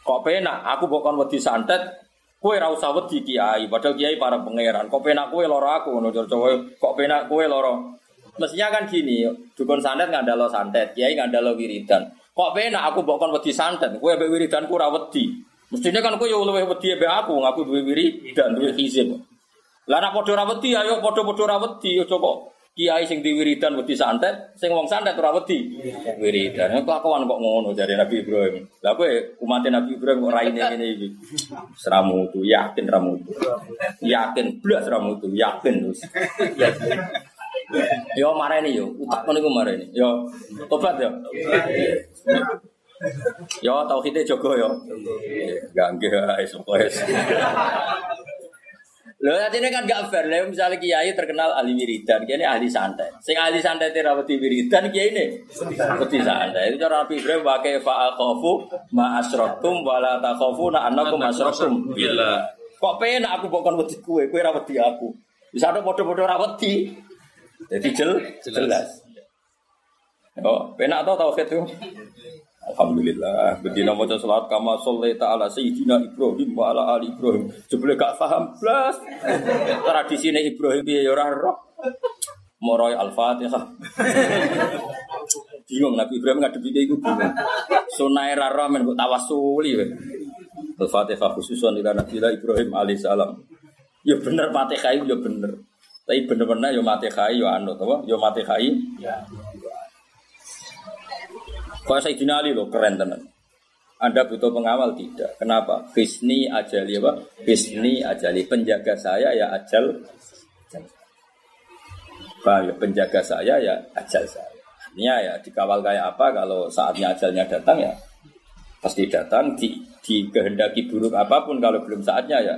A: Kok penak aku bukan wedi santet Kue ra usah wedi kiai, padahal kiai para pangeran. Kok penak kue loro aku ngono cowok. Kok penak kue loro. Mestinya kan gini, dukun santet ngandalo santet, kiai ngandalo wiridan. Kok penak aku bukan wedi santet, kue be wiridan ku ra wedi. Mestinya kan aku ya luwih wedi mbek aku, ngaku duwe wiri dan duwe hizib. Lah nek padha ra wedi ayo padha-padha ra wedi aja kok kiai sing diwiridan wedi santet, sing wong santet ora wedi wiridan. Kelakuan kok ngono dari Nabi Ibrahim. Lah kowe umat Nabi Ibrahim kok raine ngene iki. Seramu yakin ramu tu. Yakin blas ramu tu, yakin terus. Yo mareni yo, utak ngono iku mareni. Yo tobat yo. Yo tauhidnya jogo yo. Gangge guys, pokoknya. Lho ini kan gak fair. Lah misalnya kiai terkenal ahli wiridan, kiai ini ahli santai. Sing ahli santai terawati wiridan kiai ini wedi santai. Itu cara Nabi Ibrahim wa kaifa akhafu ma asraktum wa la takhafuna annakum asraktum billah. Kok penak aku bukan wedi kue, kue ra wedi aku. Bisa ada bodoh-bodoh ra wedi. Jadi jel, jelas. Oh, penak tau tauhid itu. Alhamdulillah. Bedina maca salat kama shollaita ala sayyidina Ibrahim wa ala ali Ibrahim. Jebule gak paham blas. Tradisine Ibrahim piye ya ora roh. Moroy Al-Fatihah. Bingung Nabi Ibrahim ngadepi iku bingung. Sunai ra roh men tawasuli Al-Fatihah khususon ila Nabi Ibrahim alaihissalam. Ya bener Fatihah ya bener. Tapi bener-bener ya Fatihah ya anut apa? Ya Fatihah. Ya. Kalau saya Ali loh keren tenan. Anda butuh pengawal tidak? Kenapa? Bisni ajali apa? Bisni ajali penjaga saya ya ajal. ya penjaga saya ya ajal saya. Artinya ya dikawal kayak apa kalau saatnya ajalnya datang ya pasti datang di, kehendaki buruk apa pun kalau belum saatnya ya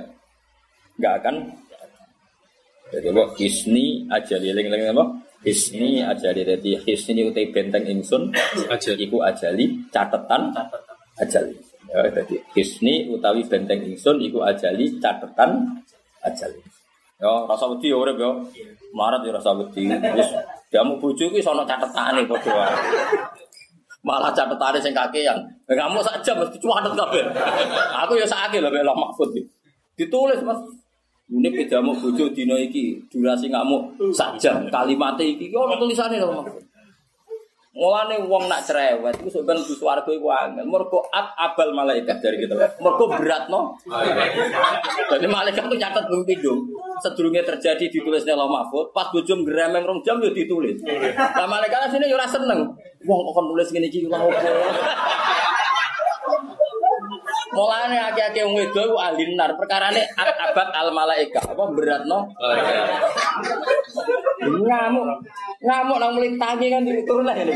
A: nggak akan jadi apa hisni ajali eling-eling apa Hisni ajali dadi hisni utai benteng ingsun ajali iku ajali catatan ajali. Ya dadi hisni utawi benteng ingsun iku ajali catatan ajali. Ya rasa wedi ya urip ya. Marat ya rasa wedi. Wis jamu bojo iki sono catetane padha wae. Malah catetane sing kakean. Kamu saja mesti cuatet kabeh. Aku ya sakake lho mek Mahfud. Ditulis Mas ini mau bojo dino iki durasi ngamuk saja kalimat iki iki ono tulisane lho. Mulane wong nak cerewet iku sok ben swarga iku angel. Mergo at abal malaikat dari kita. Mergo berat no. Jadi malaikat tuh nyatet bumi pindung. Sedurunge terjadi ditulisnya Allah Mahfud, pas bojo ngremeng rong jam yo ditulis. Lah malaikat sini yo ora seneng. Wong kok nulis ngene iki lha. Mulane akeh-akeh wong wedo ahli nar, perkarane abad al malaika. Apa beratno? Ngamuk. Ngamuk nang mulai tangi kan turun lah ini.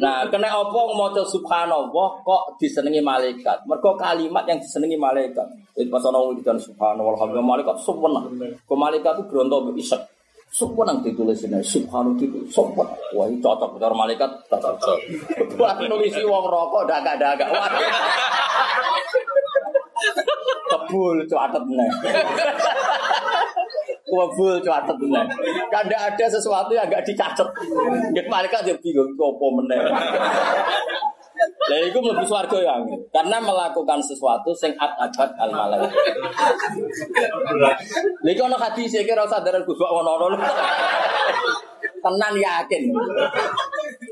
A: Nah, kena apa maca subhanallah kok disenengi malaikat? Mergo kalimat yang disenengi malaikat. Itu pas ana wong subhanallah, alhamdulillah malaikat suwenang. Kok malaikat itu gronto isek. Sopo nang ditulis ini, subhanu itu, sopo. Wah cocok, cara malaikat. Buat nulisi wong rokok, daga-daga. Wah. Kebul, cuatet nih. Kebul, cuatet nih. Kada ada sesuatu yang agak dicatat. Jadi malaikat dia bingung, sopo meneh. Lah iku mlebu swarga ya. Karena melakukan sesuatu sing abad al malaikat. Lha iku ana hadis iki ora usah daran Gus ngono-ngono. Tenan yakin.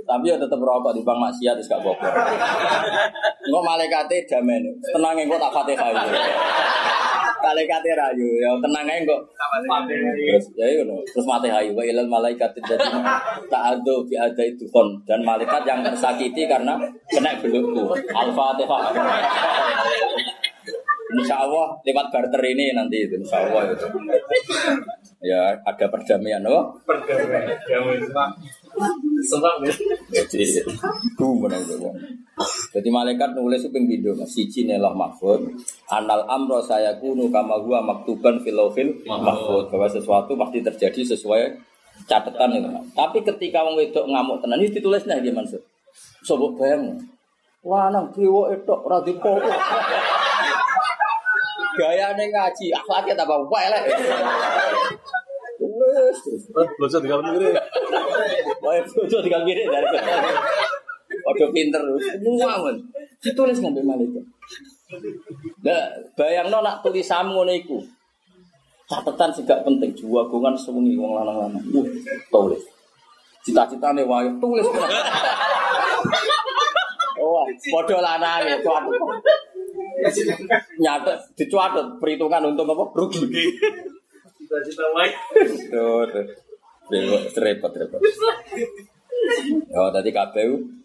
A: Tapi ya tetep rokok di bang maksiat wis gak apa-apa. Engko malaikate damen. Tenang engko tak Fatihah. Iki. Malaikate rayu, ya tenang ae engko. Terus ya iya no. Terus Fatihah wa ilal malaikat jadi ta'adzu bi adai dukun dan malaikat yang tersakiti karena kena belukku. Al-Fatihah. Insya Allah lewat barter ini nanti itu Insya Allah itu ya ada perdamaian loh
B: Senang ya.
A: jadi itu jadi malaikat nulis itu ping mas. Siji nelah mahfud. Anal amro saya kunu kama gua maktuban filofil mahfud. Bahwa sesuatu pasti terjadi sesuai catatan itu tapi ketika wong wedok ngamuk tenan ini ditulis nih gimana sih sobat bayang wah nang dewa itu radipo gaya nih ngaji akhlaknya tambah tulis terus
B: Belajar di kamar ini.
A: Wah, bojo tinggal kiri dari Waduh pinter, men. Ditulis ngambil malaikat. Nah, bayang nak tulisanmu ngono iku. Catatan sih gak penting, jiwa gongan sewengi wong lanang-lanang. Uh, tulis. Cita-citane wae tulis. Oh, padha lanange cuatut. Nyatet dicuatut perhitungan untung apa? Rugi.
B: Cita-cita baik.
A: Tuh. Repot, repot. Oh, tadi KPU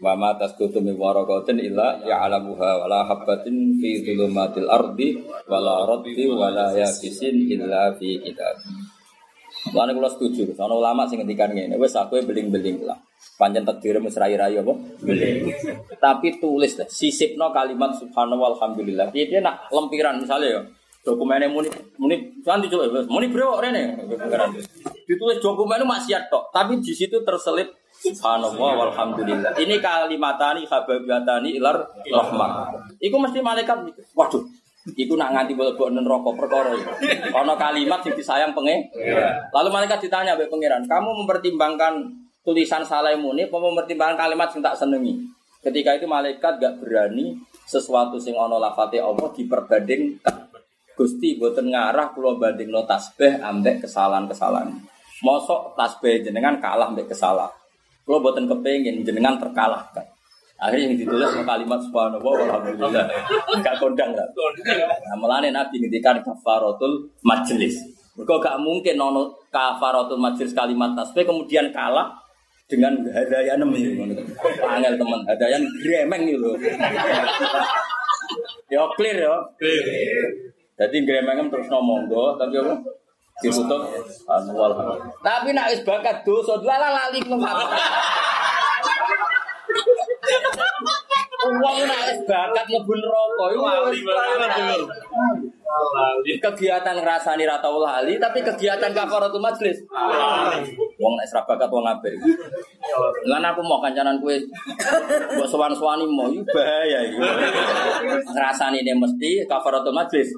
A: Mama tas kutumi warokotin illa ya'alamuha wala habbatin fi dhulumatil ardi wala raddi wala yakisin illa fi kitab. Mulane kula setuju, ana ulama sing ngendikan ngene, wis aku beling-beling lah. Pancen takdir wis rai-rai apa? Beling. Tapi tulis lah, sisipno kalimat subhanallah walhamdulillah. Dia, dia nak lempiran misalnya ya. Dokumennya muni muni nanti coba muni brewok rene. Ditulis dokumennya maksiat tok, tapi di situ terselip Subhanallah walhamdulillah. Ini kalimatani hababiatani ilar rahmah. Iku mesti malaikat waduh. Iku nak nganti boleh neraka perkara. Ana kalimat sing disayang penge. Lalu malaikat ditanya mbek pangeran, "Kamu mempertimbangkan tulisan salah muni apa mempertimbangkan kalimat sing tak senengi?" Ketika itu malaikat gak berani sesuatu sing ana lafate Allah diperbandingkan. Gusti boten ngarah kula bandingno tasbih ambek kesalahan-kesalahan. Mosok tasbih jenengan kalah ambek kesalahan. Kalau buatan kepengen jenengan terkalahkan. Akhirnya yang ditulis sama kalimat subhanallah walhamdulillah. Gak kondang lah. Nah, melane Nabi ngendikan kafaratul majelis. Mereka gak mungkin nono kafaratul majelis kalimat tasbih kemudian kalah dengan hadayan Angel teman hadayan gremeng gitu. Ya clear ya. Jadi gremeng terus ngomong tapi apa? ditutup tapi nak wis bakat dosa lala lali Uang nak wis bakat mlebu neraka iku kegiatan ngrasani ra tau lali tapi kegiatan kafaratul majlis. Wong nek ora bakat wong apik. Lan aku mau kancanan kowe mbok sowan-sowani mau iku bahaya iki ngrasani ne mesti kafaratul majlis.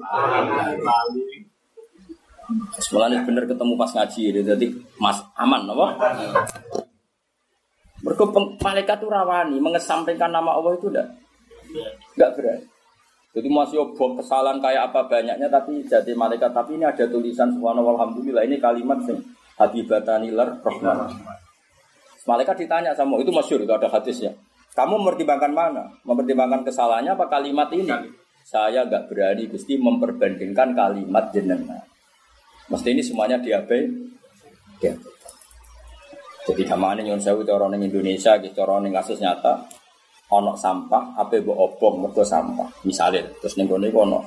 A: Semuanya bener ketemu pas ngaji ini, jadi mas aman, apa? Mereka malaikat itu rawani, mengesampingkan nama Allah itu enggak, enggak berani. Jadi masih obok kesalahan kayak apa banyaknya, tapi jadi malaikat. Tapi ini ada tulisan subhanallah alhamdulillah ini kalimat sing habibatani lar rahman. Malaikat ditanya sama itu masyur itu ada hadisnya. Kamu mempertimbangkan mana? Mempertimbangkan kesalahannya apa kalimat ini? Saya nggak berani Gusti memperbandingkan kalimat jenengan. Mesti ini semuanya diabe. Ya. Jadi kamane nyon sewu orang ning Indonesia gitu orang ning kasus nyata ono sampah apa mbok obong mergo sampah. Misalnya terus ning kono iku ono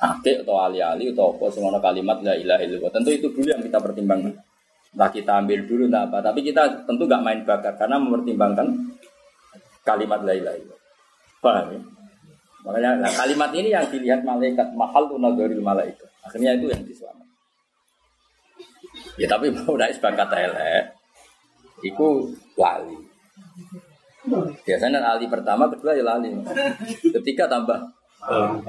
A: akeh atau ali-ali atau apa sing ono kalimat la ilaha illallah. Tentu itu dulu yang kita pertimbangkan. Nah kita ambil dulu nah apa, tapi kita tentu gak main bakar karena mempertimbangkan kalimat la ilaha illallah. Paham ya? Makanya nah, kalimat ini yang dilihat malaikat mahal tunadoril malaikat. Akhirnya itu yang diselamat. Ya tapi mau naik sebakat elek, itu lali. Biasanya lali pertama, kedua ya lali. Ketika tambah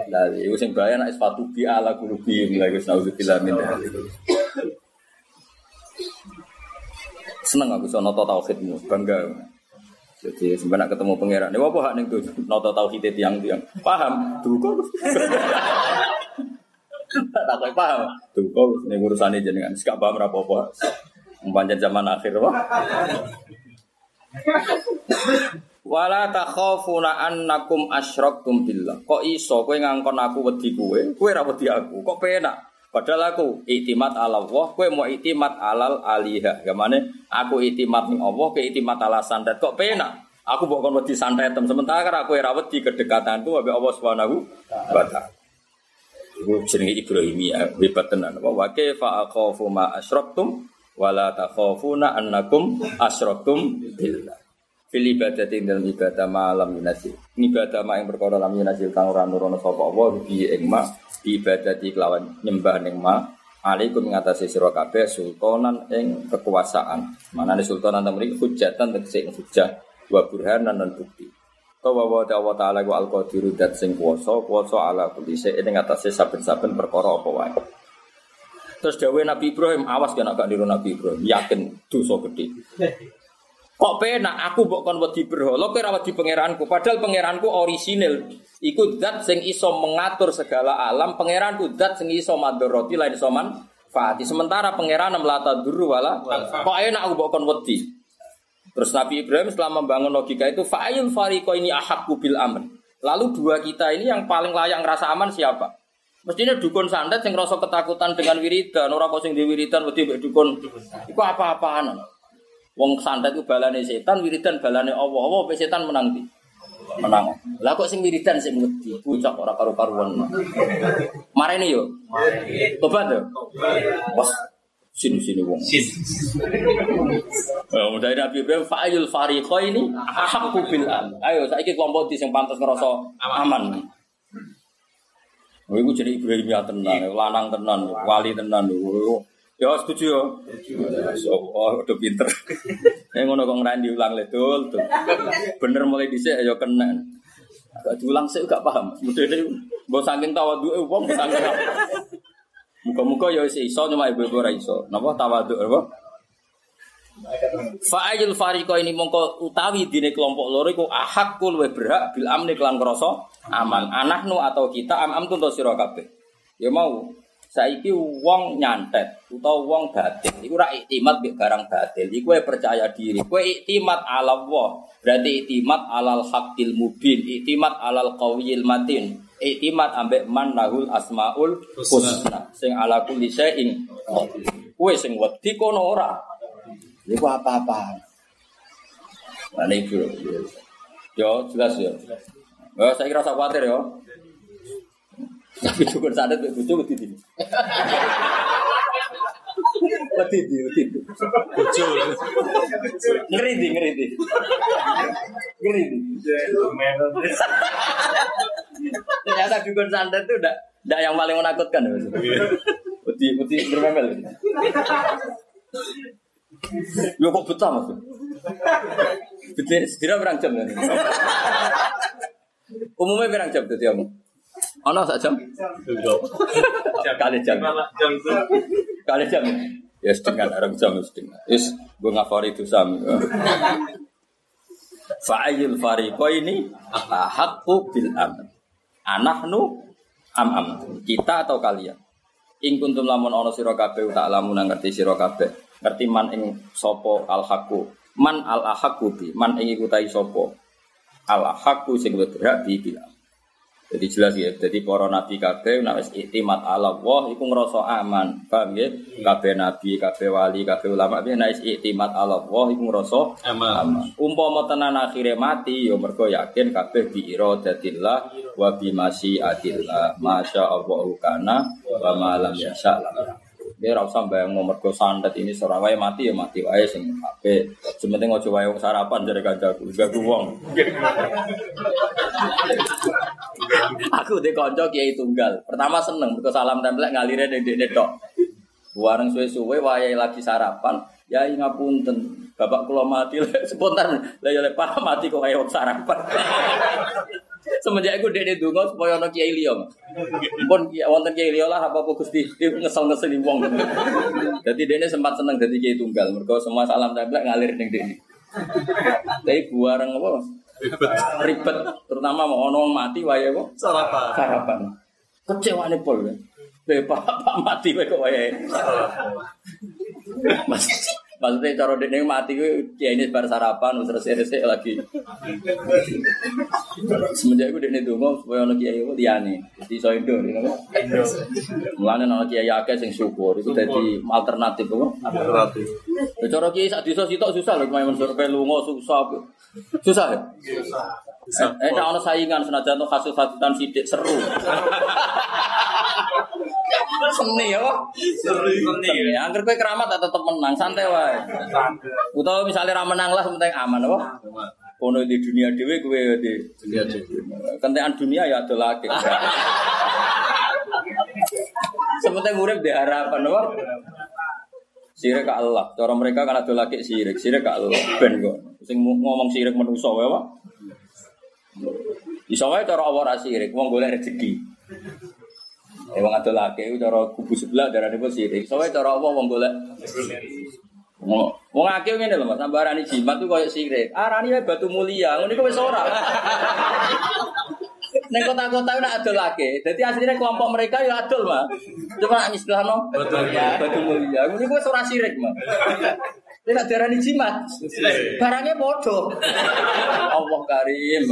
A: lali. Itu yang bahaya naik sepatu bi ala kulubi lagi naudzubillah min Seneng aku sono tauhidmu, bangga. Jadi sebenarnya ketemu pangeran. Ini apa hak ning tuh noto tauhid tiang-tiang. Paham? Duka. Tak tahu paham. Duka ning urusane jenengan. Gak paham ora Pancen zaman akhir wah. Wala takhafuna annakum asyraktum billah. Kok iso kowe ngangkon aku wedi kowe? Kowe ora wedi aku. Kok penak? Padahal aku iktimat ala Allah, kowe mau iktimat alal alihah. Gamane aku iktimat ning Allah, kowe iktimat ala santet. Kok penak? Aku mbok kon wedi santetem sementara kowe ora wedi kedekatanku ambek Allah Subhanahu wa taala. Iku jenenge Ibrahimiyah, hebat tenan. Wa kaifa akhafu ma asyraktum wala takhafuna annakum asyraktum billah. Fil ibadati dalam ibadah malam yunasi ibadah ma yang perkara lam yunasi kang ora nurono sapa Allah bi ing ibadati kelawan nyembah ning ma alaikum ngatasi sira kabeh sultanan ing kekuasaan. Manane sultanan temri hujatan tegese hujah wa burhanan lan bukti. Tawa wa ta'ala ta'ala wa al-qadiru dat sing kuwasa kuwasa ala kulli shay'in ing atase saben-saben perkara apa Terus dawe Nabi Ibrahim, awas kan agak niru Nabi Ibrahim, yakin dosa gede. Kok penak aku mbok kon wedi berhala kowe ora wedi pangeranku, padahal pangeranku orisinil. Iku zat sing iso mengatur segala alam, pangeranku zat sing iso madharati lain iso manfaati. Sementara pangeran melata duru wala kok enak aku mbok kon wedi. Terus Nabi Ibrahim setelah membangun logika itu fa'ayul fariqo ini ahakku bil aman. Lalu dua kita ini yang paling layak ngerasa aman siapa? Mestinya dukun santet yang ngerasa ketakutan dengan wiridan, orang kok sing di wiridan wedi mbek dukun. Iku apa-apaan. Wong santet itu balane setan, wiridan balane Allah. Allah mbek setan menang di. Menang. Lah kok sing wiridan sing wedi, pucak ora karu-karuan. Marene yo. Tobat yo. Bos sini sini wong. Oh, dari Nabi Ibrahim fa'ayul fariqo ini ahakku bil am. Ayo saiki kelompok di sing pantas ngerasa aman. Oh, iku jadi Ibrahim ya tenan, lanang tenan, wali tenan. Oh, Ya setuju ya. So, oh, udah pinter. Yang ngono kok ngerani diulang le dul, dul. Bener mulai dhisik ya kena. Agak diulang sih gak paham. Mudene mbok saking tawadhuke wong saking Muka-muka ya iso cuma ibu-ibu ora iso. Napa tawadhu apa? Fa'ayul fariqo ini mongko utawi dine kelompok loro iku ahakul luwih berhak bil amni kelan krasa aman. Anahnu atau kita am am tuntu sira kabeh. Ya mau saiki wong nyantet utawa wong batil. Iku ora iktimat mbek barang batil. Iku percaya diri. Kowe iktimat ala Allah berarti iktimat alal haqqil mubin iktimat alal qawiyil matin iktimat ambek man lahul asmaul husna sing ala kulli syai'in kowe sing wedi kono ora iku apa-apa Nah, ini bro. Yo, jelas ya. Ya, saya kira khawatir ya. Tapi dukun sandet mbek bojo wedi di. Wedi di, wedi di. Ngeri di, ngeri di. Ngeri di. Ternyata dukun santet itu udah Nggak yang paling menakutkan. Wedi, wedi bermemel. Yo kok betah mas? Betul, setidaknya berang jam kan? Umumnya berang jam tuh kamu? Ono sak jam? Kali jam. Kali jam. Ya setengah orang jam setengah. Yes, gue ngafari itu sam. Fa'ayil fariqo ini ahakku bil am. Anahnu am am. Kita atau kalian? Ing kuntum lamun ono sira kabeh tak lamun ngerti sira kabeh. Ngerti man ing sapa al haqu. Man al ahaqu bi. Man ing iku tai sapa. Al ahaqu sing berhak bi bil am. Jadi jelas ya, jadi para nabi kabeh nek wis iktimat ala Allah iku ngrasa aman. Paham ya? Kabeh nabi, kabeh wali, kabeh ulama piye nek iktimat ala Allah iku ngrasa
B: Aman.
A: aman. Umpama tenan akhire mati ya mergo yakin kabeh bi iradatillah wa bi masyiatillah. Masya Allah kana wa ma lam yasha lam. Dia ora usah bayang mergo sandet ini seorang wae mati ya mati wae sing apik. Sementing aja wae wong sarapan jare kancaku, gagu wong. Aku di konco kiai tunggal. Pertama seneng mergo salam templek ngalire ning dekne tok. Wareng suwe-suwe wayahe lagi sarapan, ya ngapunten. Bapak kula mati spontan. Lah ya Pak mati kok kaya wong sarapan. Semenjak iku dekne donga supaya ana kiai liya. Pun wonten kiai liya lah apa Gusti ngesel-ngeseli wong. Dadi dekne sempat seneng dadi kiai tunggal. Mergo semua salam templek ngalir ning dekne. Tapi buareng apa? Ribet, terutama mau ono mati wae apa?
B: Sarapan.
A: Sarapan. Kecewane pol. ya. Pak mati wae kok wae. Maksudnya cara dene mati kuwi kiai ini bar sarapan terus resik lagi. Semenjak iku dene donga supaya ono kiai ku liyane. Dadi iso indo ngono. Mulane ono kiai akeh sing syukur iku dadi alternatif apa?
B: Berarti.
A: Ya cara kiai sak desa sitok susah lho main mensur pe lunga susah. Susah ya? Eh, nek ono saingan senajan to kasus hasutan sidik seru. Seni ya, Pak? Seni. Angger kowe keramat tak tetep menang, santai wae. Utawa misalnya ra menang lah penting aman apa? Kono di dunia dhewe kowe di
B: Dunia dhewe.
A: kentekan dunia ya ada lagi. Sementing urip di harapan apa? Sirik ke Allah. Cara mereka kan ada lagi sirik, sirik ke Allah. Ben kok. Sing ngomong sirik manusa wae apa? Iso wae cara ra sirik, wong golek rezeki. Eh wong ado laki iku cara kubu sebelah darane pun sirik. Iso wae cara Allah wong golek Wong wong akeh ngene lho Mas, sambarani jimat tuh koyo sirik. Arani wae batu mulia, ngono iku wis ora. Neng kota-kota nak adol lagi. Jadi aslinya kelompok mereka ya adol mah. Cuma istilahno
B: Betul.
A: batu mulia. Ngono iku wis ora sirik mah. Dia nak darani jimat. Barangnya bodoh. Allah karim.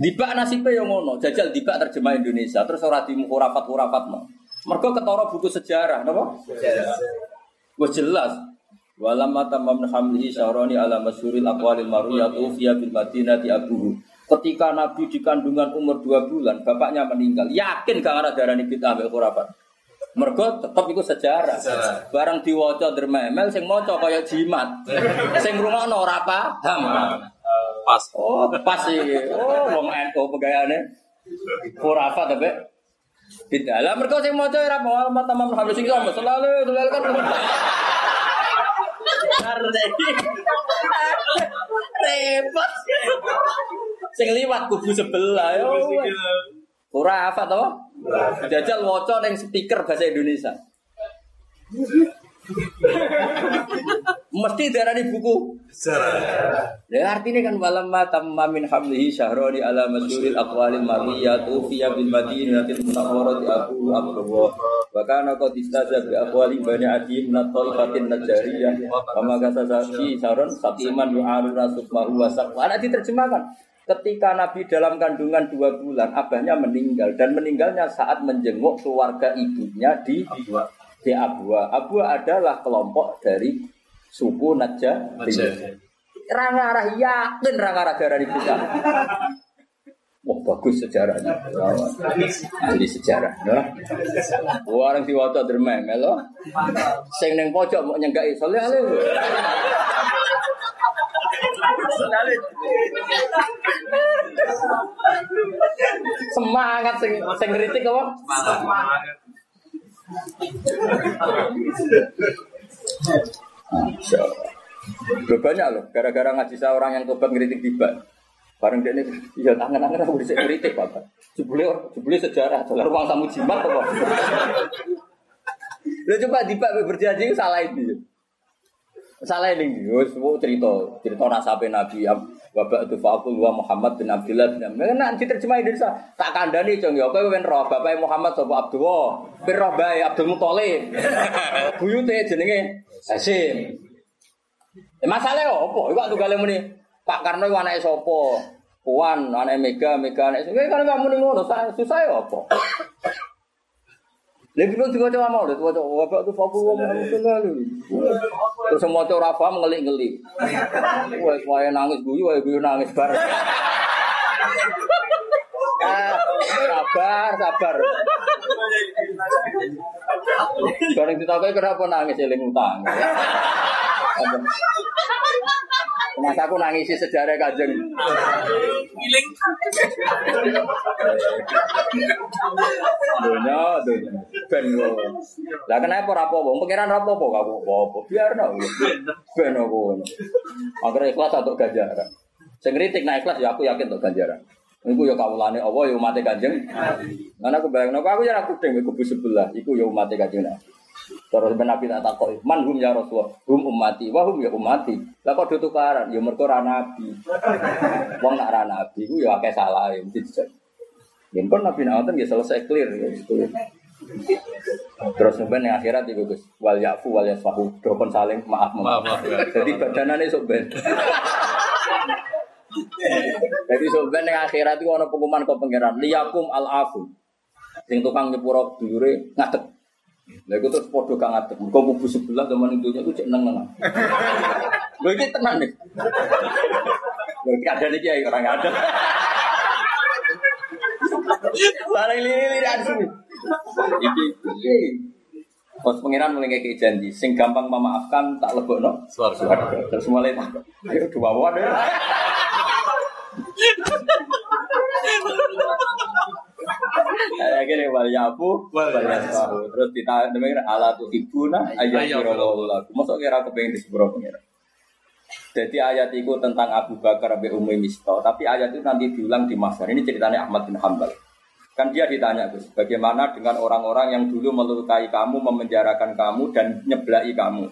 A: Dibak nasibnya yang ngono, jajal dibak terjemah Indonesia, terus ora di hurafat hurafat mah. Mergo ketara buku sejarah, napa? Wes jelas. Walam mata mamnu hamlihi syahrani ala masyuril aqwalil marwiyatu fiya bil madinati abuhu. Ketika Nabi di kandungan umur dua bulan, bapaknya meninggal. Yakin gak ada darah bid'ah mek khurafat. Mergo tetep iku sejarah.
B: Sejarah.
A: Barang diwaca dermemel sing maca kaya jimat. Sing ngrungokno ora paham.
B: Pas.
A: Oh, pas iki. Oh, wong NU pegayane. Khurafat tapi bid'ah. Lah mergo sing maca ora mau alamat tamam hamil sing sama selalu selalu kan. Repot. Sing liwat kubu sebelah yo. Ora hafal to? Jajal waca ning speaker bahasa Indonesia. Mesti darani buku. Ya artinya kan walam ma tamma min hamlihi syahrani ala masyuril aqwalil marwiyatu fiya bil madinatil munawwarati abu abdullah. Wa kana qad istaza bi aqwali bani adi min at-taifatin najariyah wa ma kasa fi syaron satiman yu'aru rasukmahu wa saqwa Ana diterjemahkan Ketika Nabi dalam kandungan dua bulan, abahnya meninggal. Dan meninggalnya saat menjenguk keluarga ibunya di di Abwa. Abwa adalah kelompok dari suku Najjar. Rangarah yakin rangarah darah di kita. Wah bagus sejarahnya. Ahli sejarah. Ya. Orang diwaca dermem melo. Sing ning pojok mau nyenggaki soleh ale. Semangat sing sing kritik apa? Masya banyak loh, gara-gara ngaji saya orang yang tobat ngeritik tiba. Bareng dia ini, iya tangan-tangan aku bisa ngeritik bapak. Jebule, jebule sejarah, dolar uang tamu jimat apa? Lo coba tiba berjanji salah ini. Salah ini, mau cerita, cerita nasabe Nabi Bapak itu Fakul wa Muhammad bin Abdullah bin Abdullah. Nah, diterjemah Indonesia. Tak kandani jong ya, kowe ben roh bapak Muhammad sapa Abdullah. Ben roh bae Abdul Muthalib. Buyute jenenge Hasim. Eh, masalah opo? Iku aku gale muni Pak Karno iku anake sapa? Puan, anake Mega, Mega anake. Kowe kan gak muni ngono, sa- susah ya opo? Lagi belum juga coba mau, coba coba bapak tuh fokus ngomong Terus semua coba apa ngelik ngelik. Wah, semuanya nangis guyu, wah guyu nangis bareng. Ah, sabar, sabar. Bareng ditakoki kenapa nangis eling utang. Mas aku nangisi sejarah kajeng. Dunia, dunia. Ben lo. Lah kenapa apa-apa? Pengiran apa-apa, gak apa-apa. Biar no. Ben aku. Akhirnya ikhlas untuk ganjaran. Sing kritik nah ikhlas ya aku yakin untuk ganjaran. Iku ya kawulane Allah ya umat Kanjeng. Karena aku bayangno aku ya aku deng kubu sebelah, iku ya umat Kanjeng. Terus ben Nabi tak takoi, man hum ya Rasulullah, hum ummati, wah hum ya ummati. Lah kok do tukaran, ya mergo ra nabi. Wong nak ra nabi ku ya akeh salah ya mesti dijak. Ya pun Nabi Nawaten ya selesai clear ya clear. Terus sampai yang akhirat itu Gus, wal yafu wal yasfahu, dokon saling maaf maaf. Jadi badanane sok ben. Jadi ben yang akhirat itu ana pengumuman kok pangeran, liyakum al afu. Sing tukang nyepuro dulure ngadeg. Lha iku terus padha kang ngadeg. Kok kubu sebelah zaman itu iku cek neng-neng. Lho iki tenan nih. Lho iki ada nih kiai orang ada. Barang lili asu. Iki iki. Pas pangeran mulai kayak janji, sing gampang memaafkan tak lebokno.
B: Suarga.
A: Suarga. Terus mulai tak. Ayo dua wadah. Wal yafu wal yasfahu. Terus kita dengar ala tu ibuna lakum. Kira disebut pengira. Jadi ayat itu tentang Abu Bakar Abi Umi Misto, tapi ayat itu nanti diulang di Mahsyar. Ini ceritanya Ahmad bin Hambal. Kan dia ditanya, Gus, bagaimana dengan orang-orang yang dulu melukai kamu, memenjarakan kamu, dan nyeblai kamu?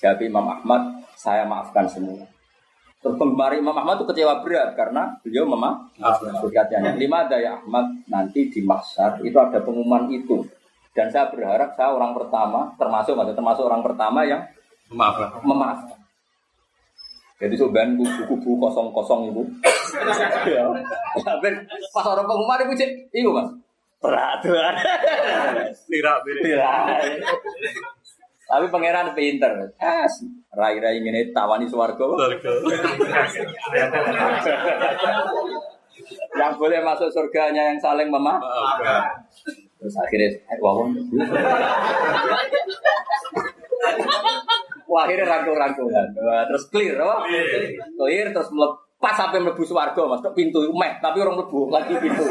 A: Jawab Imam Ahmad, saya maafkan semua. Terus penggemar Imam Ahmad itu kecewa berat karena beliau memaafkan. Berkatnya, lima daya Ahmad nanti di Mahsyar itu ada pengumuman itu. Dan saya berharap saya orang pertama, termasuk maksudnya termasuk orang pertama yang
B: Maaf lah.
A: memaafkan. Jadi sebenarnya kubu-kubu kosong-kosong itu. ya. Tapi pas orang pengumuman itu cek, itu mas. Peraturan.
B: Lira beda.
A: Tapi pangeran pinter. Ah, rai-rai ini tawani.
B: Suarga.
A: Yang boleh masuk surganya yang saling memaafkan.
B: Maafkan.
A: Terus akhirnya, eh, wawon. Wah, akhirnya rangkul-rangkulan. Terus clear, oh. Clear, terus melepas sampai melebu suarga, mas. Tok pintu, meh, tapi orang melebu lagi pintu.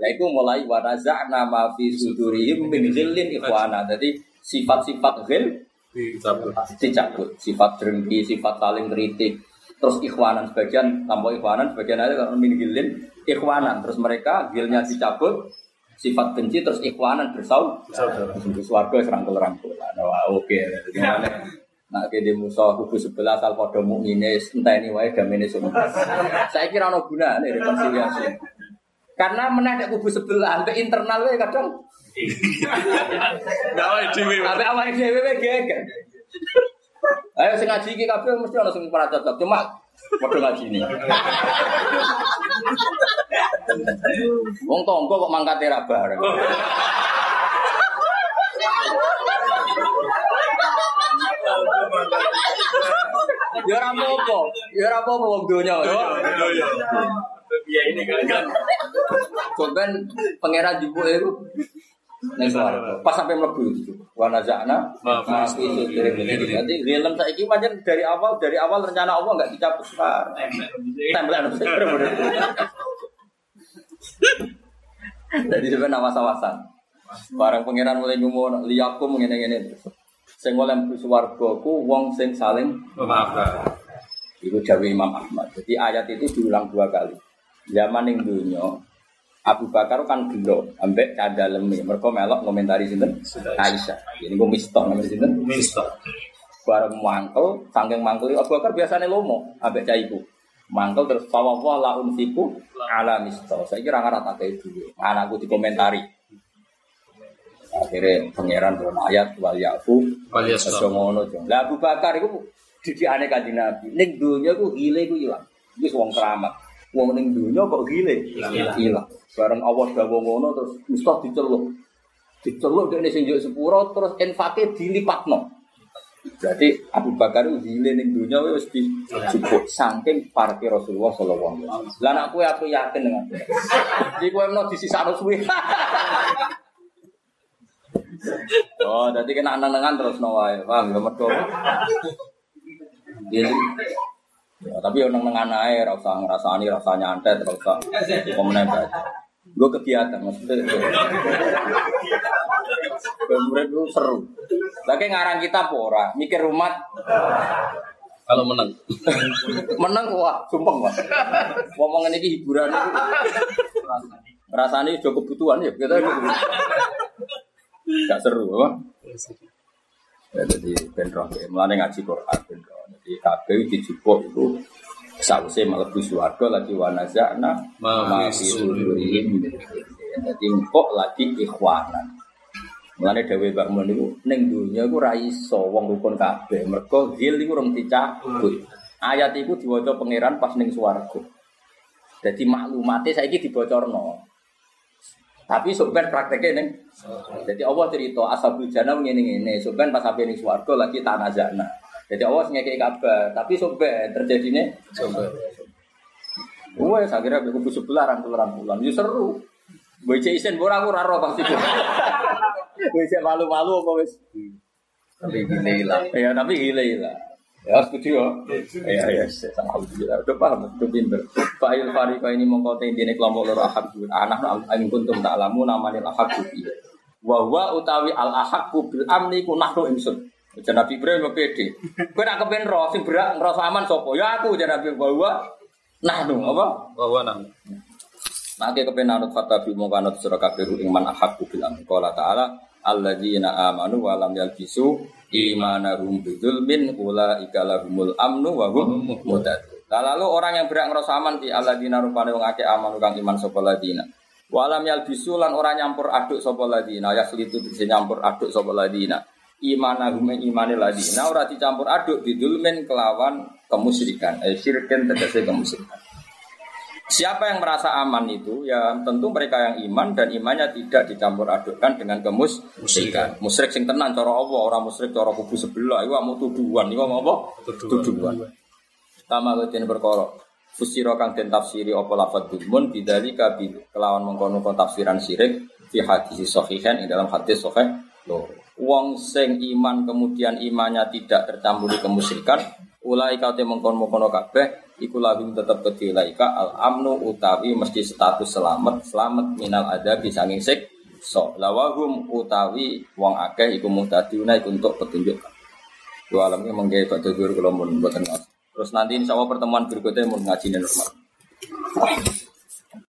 A: Ya itu mulai waraza nama fi sudurihim min ghillin ikhwana. Jadi sifat-sifat ghil
B: Dicabut.
A: Sifat dengki, sifat saling kritik. Terus ikhwanan sebagian tanpa ikhwanan sebagian ada kalau min ghillin ikhwanan. Terus mereka ghilnya dicabut, sifat benci terus ikhwanan bersaud.
B: Saudara.
A: Untuk suarga serangkul rangkul. Wah oke. Gimana? Nak kene musuh kubu sebelah asal padha mukmine enteni wae damene semua. Saya kira ono gunane rekonsiliasi. Karena meneh nek kubu sebelah, sampai internal wae kadang
B: Gak
A: awake dhewe wae geger. Ayo sing ngaji iki kabeh mesti ono sing ora cocok. Cuma padha ngaji ini. Wong tonggo kok mangkate ra bareng. Ya ora apa-apa, ya ora apa-apa wong donya.
B: Iya ini kan.
A: Coba pangeran jupuk itu Neng. Pas sampai mlebu itu. Wa
B: Maaf.
A: ma fi sudri Jadi film saiki pancen dari awal dari awal rencana Allah enggak dicabut sekarang. Tempelan Jadi sebenarnya awas-awasan. Barang pangeran mulai ngomong liyakum ngene-ngene terus. Sing oleh swarga ku wong sing saling
B: Memaafkan.
A: Itu jawab Imam Ahmad. Jadi ayat itu diulang dua kali. Zaman yang dunia, Abu Bakar kan gelo, ambek cadaleme. Mereka melok komentari sinten. Aisyah. Ini gue mistok namanya sinten.
B: Mister.
A: Bareng mangkel, sangking mangkel Abu Bakar biasanya lomo, ambek caiku. Mangkel terus fawwah la unsiku ala misto. Saya kira ngarah tak kayak dulu. Anakku dikomentari. Akhirnya pangeran dalam ayat wal yafu
B: Wal yasfa.
A: Lah Abu Bakar iku didikane kanjeng Nabi. Ning donya ku gile ku ilang. Wis wong keramat. Wong ning donya kok gile?
B: Ilang.
A: Ilang. Bareng Allah dawuh ngono terus mesti diceluk. Diceluk dene sing njuk sepuro terus infake dilipatno. Berarti Abu Bakar itu gile ning donya wis dijupuk saking parke Rasulullah sallallahu alaihi wasallam. Lah kowe aku yakin dengan. Iki kowe meno disisakno suwe. Oh, jadi kena nengan terus no wae. Paham ya mergo. Iya. Ya, tapi yang nengan ae ora usah ngrasani rasanya antet ora usah pemenang baca. Gue kegiatan maksudnya. Murid itu seru. Lagi ngarang kita pora, mikir umat
B: Kalau menang.
A: menang wah, sumpah wah. Ngomongin ini hiburan itu. Rasanya juga kebutuhan ya, kita Gak seru apa? Ya, jadi benroh ya, mulane ngaji Quran benroh. Jadi kabeh dijupuk itu sausé mlebu swarga lagi wanazana
B: Ma
A: ma
B: fi
A: fi sudurihim min ghillin. Jadi kok lagi ikhwanan. Mulane dhewe Mbak Mun niku ning donya iku ra wong rukun kabeh. Mergo ghil iku rung dicabut. Ayat iku diwaca pangeran pas ning swarga. Jadi maklumatnya saiki dibocorno. Tapi sebenarnya prakteknya neng. Jadi Allah cerita ashabul jannah ngene ngene. Sebenarnya pas sampai ning swarga lagi tanah jannah. Jadi Allah ngekei kabar. Tapi sebenarnya terjadinya
B: Coba.
A: Wah, saya kira aku kubu sebelah rangkul rangkulan. Ya seru. Baca isen bora aku raro pasti. Baca malu-malu apa wis?
B: Tapi lah.
A: Ya tapi gila. Ya setuju ya. Ya ya sama alhamdulillah. Udah paham, udah pinter. Fa'il farika ini mengkota ini kelompok loro ahad anak alim kuntum tak alamu namanya ahad Wa wa utawi al ahad bil amni ku nahnu ingsun. Jadi Nabi Ibrahim pede. Kowe nak kepen roh sing berak ngerasa aman sapa? Ya aku jadi Nabi wa wa nahnu apa?
B: Bahwa nang.
A: Maka kepen anut fatabi mau kanut surah kabeh ing man ahaqu bil amri. Qala ta'ala alladzina amanu wa lam yalbisu imanahum bidzulmin ulaika lahumul amnu wa hum muhtadun. Nah, lalu orang yang berak ngerasa aman di alladzina rupane wong akeh amanu kang iman sapa ladina. Walam yalbisu lan ora nyampur aduk sapa ladina, ya selitu bisa nyampur aduk sapa ladina. Imanahum ing imane ladina ora dicampur aduk bidulmin kelawan kemusyrikan. Eh syirkin tegese kemusyrikan. Siapa yang merasa aman itu ya tentu mereka yang iman dan imannya tidak dicampur adukkan dengan kemusyrikan. Musyrik sing tenan cara Allah, orang musyrik cara kubu sebelah iku mau tuduhan, iku mau apa? Tuduhan. Tama ketin perkara. Fusira kang den tafsiri apa lafadz dulmun bidzalika bi kelawan mengkono tafsiran syirik fi hadis sahihan ing dalam hadis sahih loro. Wong sing iman kemudian imannya tidak tercampuri kemusyrikan, ulai kau te mengkon-mengkono kabeh iku lahum tetep kedhi laika al amnu utawi mesti status selamat. Selamat minal ada bisa sik. So lawahum utawi wong akeh iku muhtaduna iku untuk petunjuk. Dua alam ini mengke badhe guru kula mun mboten ngerti. terus nanti insya Allah pertemuan berikutnya mau ngaji normal